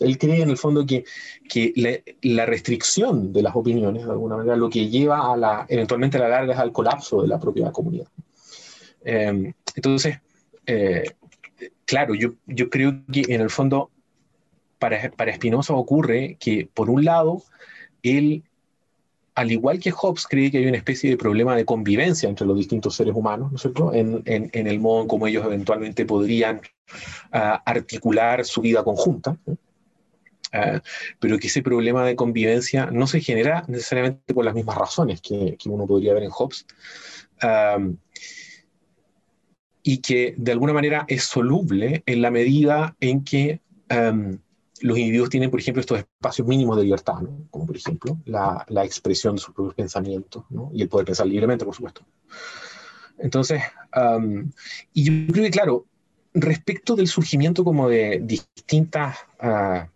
Él cree en el fondo que, que la, restricción de las opiniones, de alguna manera, lo que lleva a la, eventualmente a la larga es al colapso de la propia comunidad. Eh, entonces, eh, claro, yo, yo creo que en el fondo para, para Spinoza ocurre que, por un lado, él, al igual que Hobbes, cree que hay una especie de problema de convivencia entre los distintos seres humanos, ¿no es cierto?, en, en, el modo en cómo ellos eventualmente podrían ah, articular su vida conjunta. Ah, pero que ese problema de convivencia no se genera necesariamente por las mismas razones que, que uno podría ver en Hobbes, ah, y que de alguna manera es soluble en la medida en que em, los individuos tienen, por ejemplo, estos espacios mínimos de libertad, como por ejemplo la, la, expresión de sus propios pensamientos y el poder pensar libremente, por supuesto. Entonces, em, y yo creo que, claro, respecto del surgimiento como de distintas uh,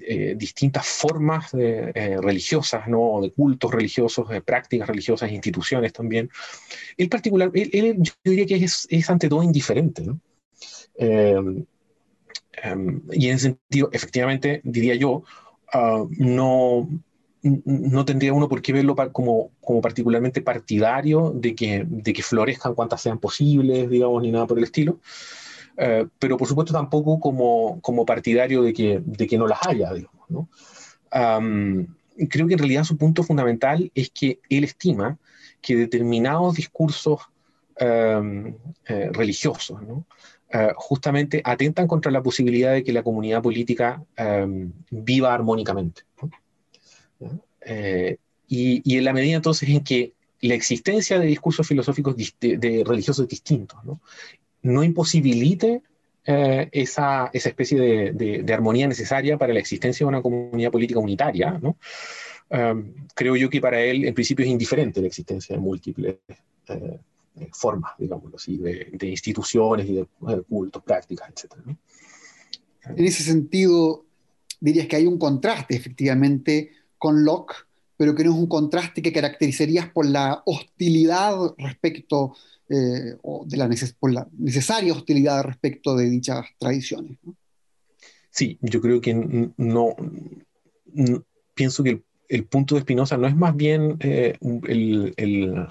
eh, distintas formas eh, religiosas, ¿no? de cultos religiosos, de prácticas religiosas, instituciones también. El particular, él, yo diría que es, es, ante todo indiferente. ¿no? Em, y en ese sentido, efectivamente, diría yo, ah, no, no tendría uno por qué verlo como, como particularmente partidario de que, de que florezcan cuantas sean posibles, digamos, ni nada por el estilo. Eh, pero por supuesto tampoco como, como partidario de que, de que no las haya, digamos. ¿no? creo que en realidad su punto fundamental es que él estima que determinados discursos eh, religiosos ¿no? Eh, justamente atentan contra la posibilidad de que la comunidad política viva armónicamente. Y, y, en la medida entonces en que la existencia de discursos filosóficos de, de religiosos distintos ¿no? No imposibilite eh, esa, esa, especie de, de, armonía necesaria para la existencia de una comunidad política unitaria, ¿no? Um, creo yo que para él, en principio, es indiferente la existencia de múltiples eh, formas, digamos así, de, instituciones y de, cultos, prácticas, etc. En ese sentido, dirías que hay un contraste, efectivamente, con Locke, pero que no es un contraste que caracterizarías por la hostilidad respecto eh, o de la, por la necesaria hostilidad respecto de dichas tradiciones. Sí, yo creo que no, pienso que el, punto de Spinoza no es más bien eh, el,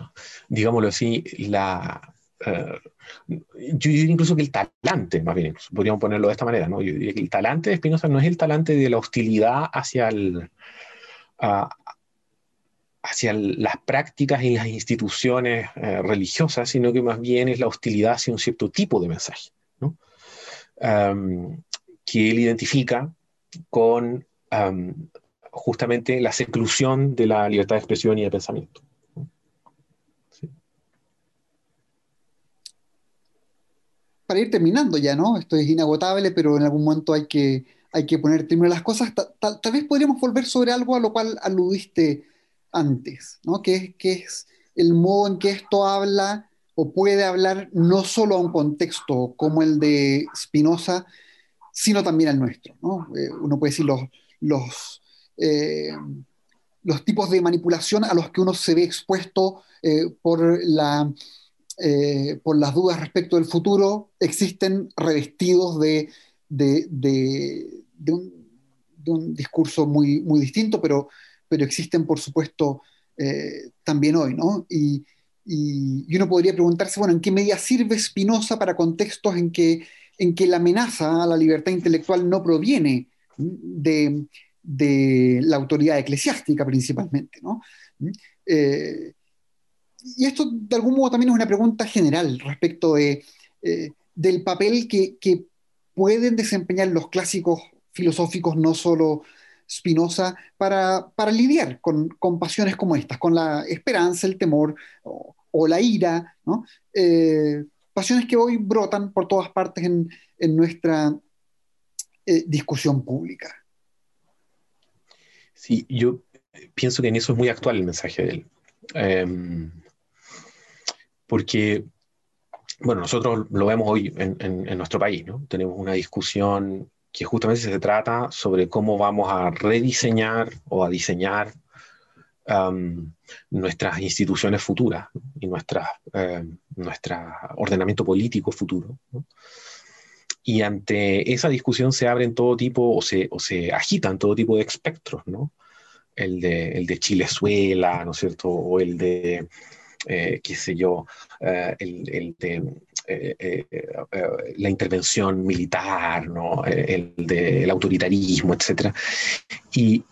digámoslo así, la, eh, yo diría incluso que el talante, más bien, podríamos ponerlo de esta manera, ¿no? Yo diría que el talante de Spinoza no es el talante de la hostilidad hacia, el, hacia las prácticas y las instituciones eh, religiosas, sino que más bien es la hostilidad hacia un cierto tipo de mensaje, que él identifica con justamente la seclusión de la libertad de expresión y de pensamiento. Para ir terminando ya, ¿no? Esto es inagotable, pero en algún momento hay que, hay que poner término a las cosas. Tal, vez podríamos volver sobre algo a lo cual aludiste antes, ¿no? Que, que es el modo en que esto habla o puede hablar no solo a un contexto como el de Spinoza, sino también al nuestro. ¿no? Eh, uno puede decir los, los, eh, los tipos de manipulación a los que uno se ve expuesto eh, por, la, por las dudas respecto del futuro existen revestidos de, de, de, un, discurso muy, muy distinto, pero, pero existen, por supuesto, también hoy. ¿no? Y, uno podría preguntarse, bueno, ¿en qué medida sirve Spinoza para contextos en que, en que la amenaza a la libertad intelectual no proviene de, de la autoridad eclesiástica principalmente? ¿no? Eh, y esto de algún modo también es una pregunta general respecto de, eh, del papel que, pueden desempeñar los clásicos filosóficos, no solo Spinoza, para, para lidiar con, con, pasiones como estas, con la esperanza, el temor o, la ira. Eh, pasiones que hoy brotan por todas partes en, en nuestra eh, discusión pública. Sí, yo pienso que en eso es muy actual el mensaje de él. Em, porque, bueno, nosotros lo vemos hoy en, en, nuestro país, ¿no? Tenemos una discusión que justamente se trata sobre cómo vamos a rediseñar o a diseñar nuestras instituciones futuras y nuestro ordenamiento político futuro. Y ante esa discusión se abren todo tipo o se, o se agitan todo tipo de espectros, ¿no? El de, el de Chilezuela, ¿no es cierto? O el de, eh, qué sé yo, eh, el, el, de eh, la intervención militar, ¿no? el del autoritarismo, etc. Y,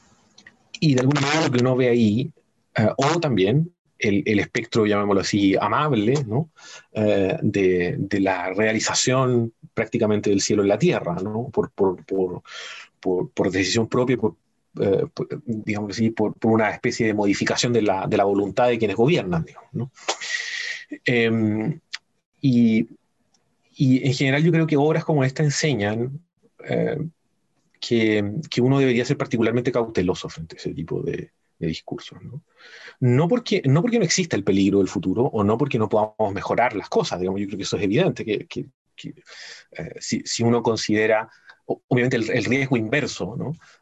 y de alguna manera lo que uno ve ahí, eh, o también el, el, espectro, llamémoslo así, amable, ¿no? Eh, de, de, la realización prácticamente del cielo en la tierra, ¿no? por, por, por, por decisión propia, por, eh, digamos así, por, una especie de modificación de la, de la voluntad de quienes gobiernan. Digamos, ¿no? Em, y, en general yo creo que obras como esta enseñan que, que, uno debería ser particularmente cauteloso frente a ese tipo de, discursos. ¿no? No, porque, no porque no exista el peligro del futuro o no porque no podamos mejorar las cosas, digamos, yo creo que eso es evidente, que, eh, si, uno considera, obviamente, el, riesgo inverso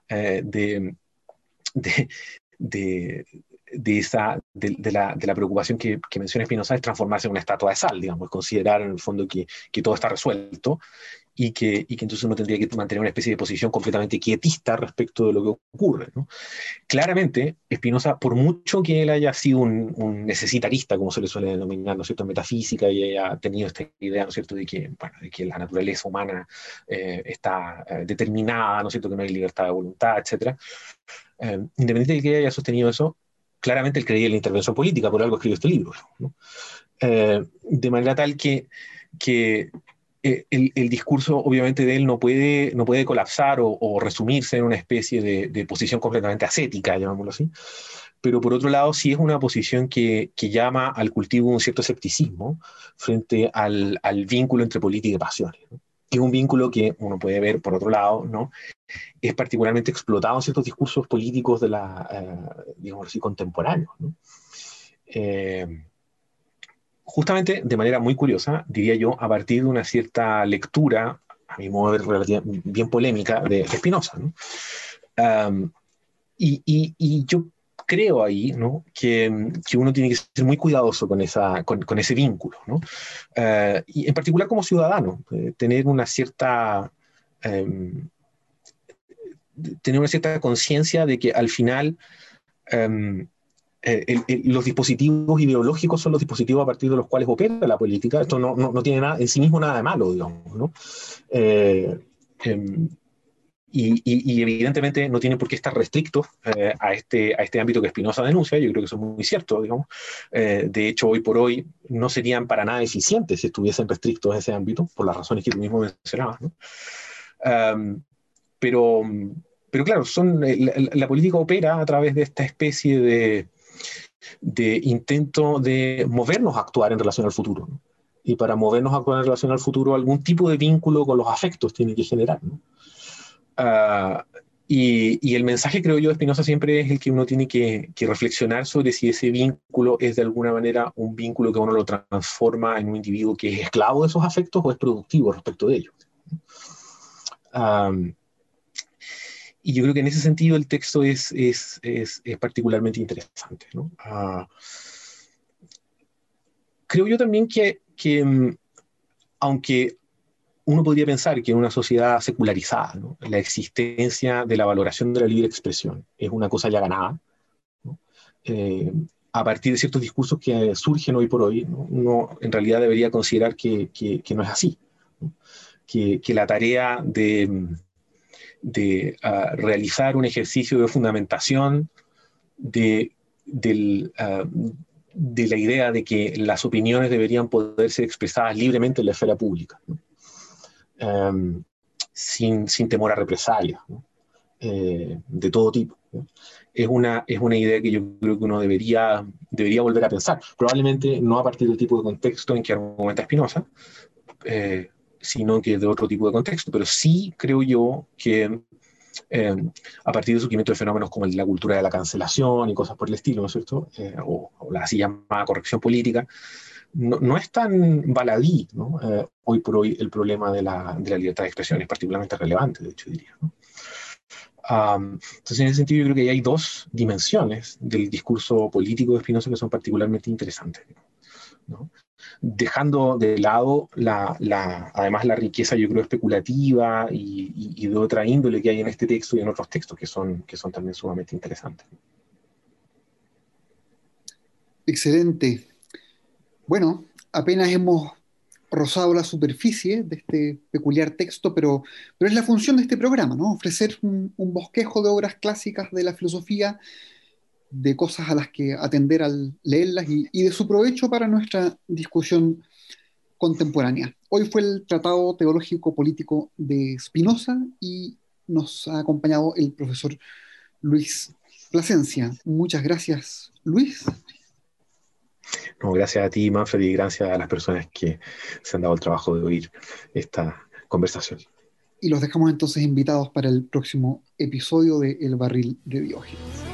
eh, de, de, esa, de, la, de, la, preocupación que, menciona Espinosa es transformarse en una estatua de sal, digamos, considerar en el fondo que, que todo está resuelto y que, y que, entonces uno tendría que mantener una especie de posición completamente quietista respecto de lo que ocurre. ¿no? Claramente, Spinoza, por mucho que él haya sido un, necesitarista, como se le suele denominar, ¿no es cierto?, metafísica, y haya tenido esta idea, ¿no es cierto?, de que, bueno, de que la naturaleza humana eh, está eh, determinada, ¿no es cierto?, que no hay libertad de voluntad, etc. Eh, de que haya sostenido eso, claramente él creía en la intervención política, por algo escribió este libro. ¿no? de manera tal que, que eh, el, discurso obviamente de él no puede, no puede colapsar o, resumirse en una especie de, posición completamente ascética, llamémoslo así, pero por otro lado sí es una posición que, llama al cultivo un cierto escepticismo frente al, vínculo entre política y pasiones. que es un vínculo que uno puede ver, por otro lado, ¿no? es particularmente explotado en ciertos discursos políticos de la, eh, digamos así, contemporáneos. ¿no? Eh, justamente de manera muy curiosa, diría yo, a partir de una cierta lectura, a mi modo de ver bien polémica, de, Spinoza. ¿no? y, y, yo creo ahí ¿no? que, que, uno tiene que ser muy cuidadoso con, esa, con, con ese vínculo, ¿no? Uh, y en particular como ciudadano, eh, tener una cierta, um, tener una cierta conciencia de que al final em, los dispositivos ideológicos son los dispositivos a partir de los cuales opera la política. Esto no, no, tiene nada, en sí mismo nada de malo, digamos. ¿no? Em, y, evidentemente no tiene por qué estar restricto eh, a, este, a este ámbito que Espinosa denuncia, yo creo que eso es muy cierto, digamos. Eh, de hecho, hoy por hoy no serían para nada eficientes si estuviesen restrictos a ese ámbito, por las razones que tú mismo mencionabas. pero, pero claro, son, la, política opera a través de esta especie de, de intento de movernos a actuar en relación al futuro. Y para movernos a actuar en relación al futuro, algún tipo de vínculo con los afectos tiene que generar. ¿no? Ah, y, el mensaje, creo yo, de Espinosa siempre es el que uno tiene que, reflexionar sobre si ese vínculo es de alguna manera un vínculo que uno lo transforma en un individuo que es esclavo de esos afectos o es productivo respecto de ellos. y yo creo que en ese sentido el texto es, particularmente interesante. Ah, creo yo también que, que mm, aunque uno podría pensar que en una sociedad secularizada, la existencia de la valoración de la libre expresión es una cosa ya ganada, eh, a partir de ciertos discursos que surgen hoy por hoy, uno en realidad debería considerar que, no es así, que, la tarea de, de ah, realizar un ejercicio de fundamentación de, ah, de la idea de que las opiniones deberían poder ser expresadas libremente en la esfera pública. Em, sin, sin, temor a represalias eh, de todo tipo. Es, una, es una idea que yo creo que uno debería, debería volver a pensar, probablemente no a partir del tipo de contexto en que argumenta Spinoza, eh, sino que de otro tipo de contexto, pero sí creo yo que em, a partir del surgimiento de fenómenos como la cultura de la cancelación y cosas por el estilo, ¿no es cierto? Eh, o, o, la así llamada corrección política, no, es tan baladí, eh, hoy por hoy el problema de la, libertad de expresión es particularmente relevante, de hecho diría. entonces, en ese sentido, yo creo que hay dos dimensiones del discurso político de Spinoza que son particularmente interesantes. Dejando de lado, la, además, la riqueza, yo creo, especulativa y, de otra índole que hay en este texto y en otros textos que son, que son también sumamente interesantes. Excelente. Bueno, apenas hemos rozado la superficie de este peculiar texto, pero, pero es la función de este programa, ¿no? Ofrecer un, bosquejo de obras clásicas de la filosofía, de cosas a las que atender al leerlas y, y de su provecho para nuestra discusión contemporánea. Hoy fue el Tratado Teológico Político de Spinoza y nos ha acompañado el profesor Luis Plasencia. Muchas gracias, Luis. No, gracias a ti, Manfred, y gracias a las personas que se han dado el trabajo de oír esta conversación. Y los dejamos entonces invitados para el próximo episodio de El Barril de Diógenes.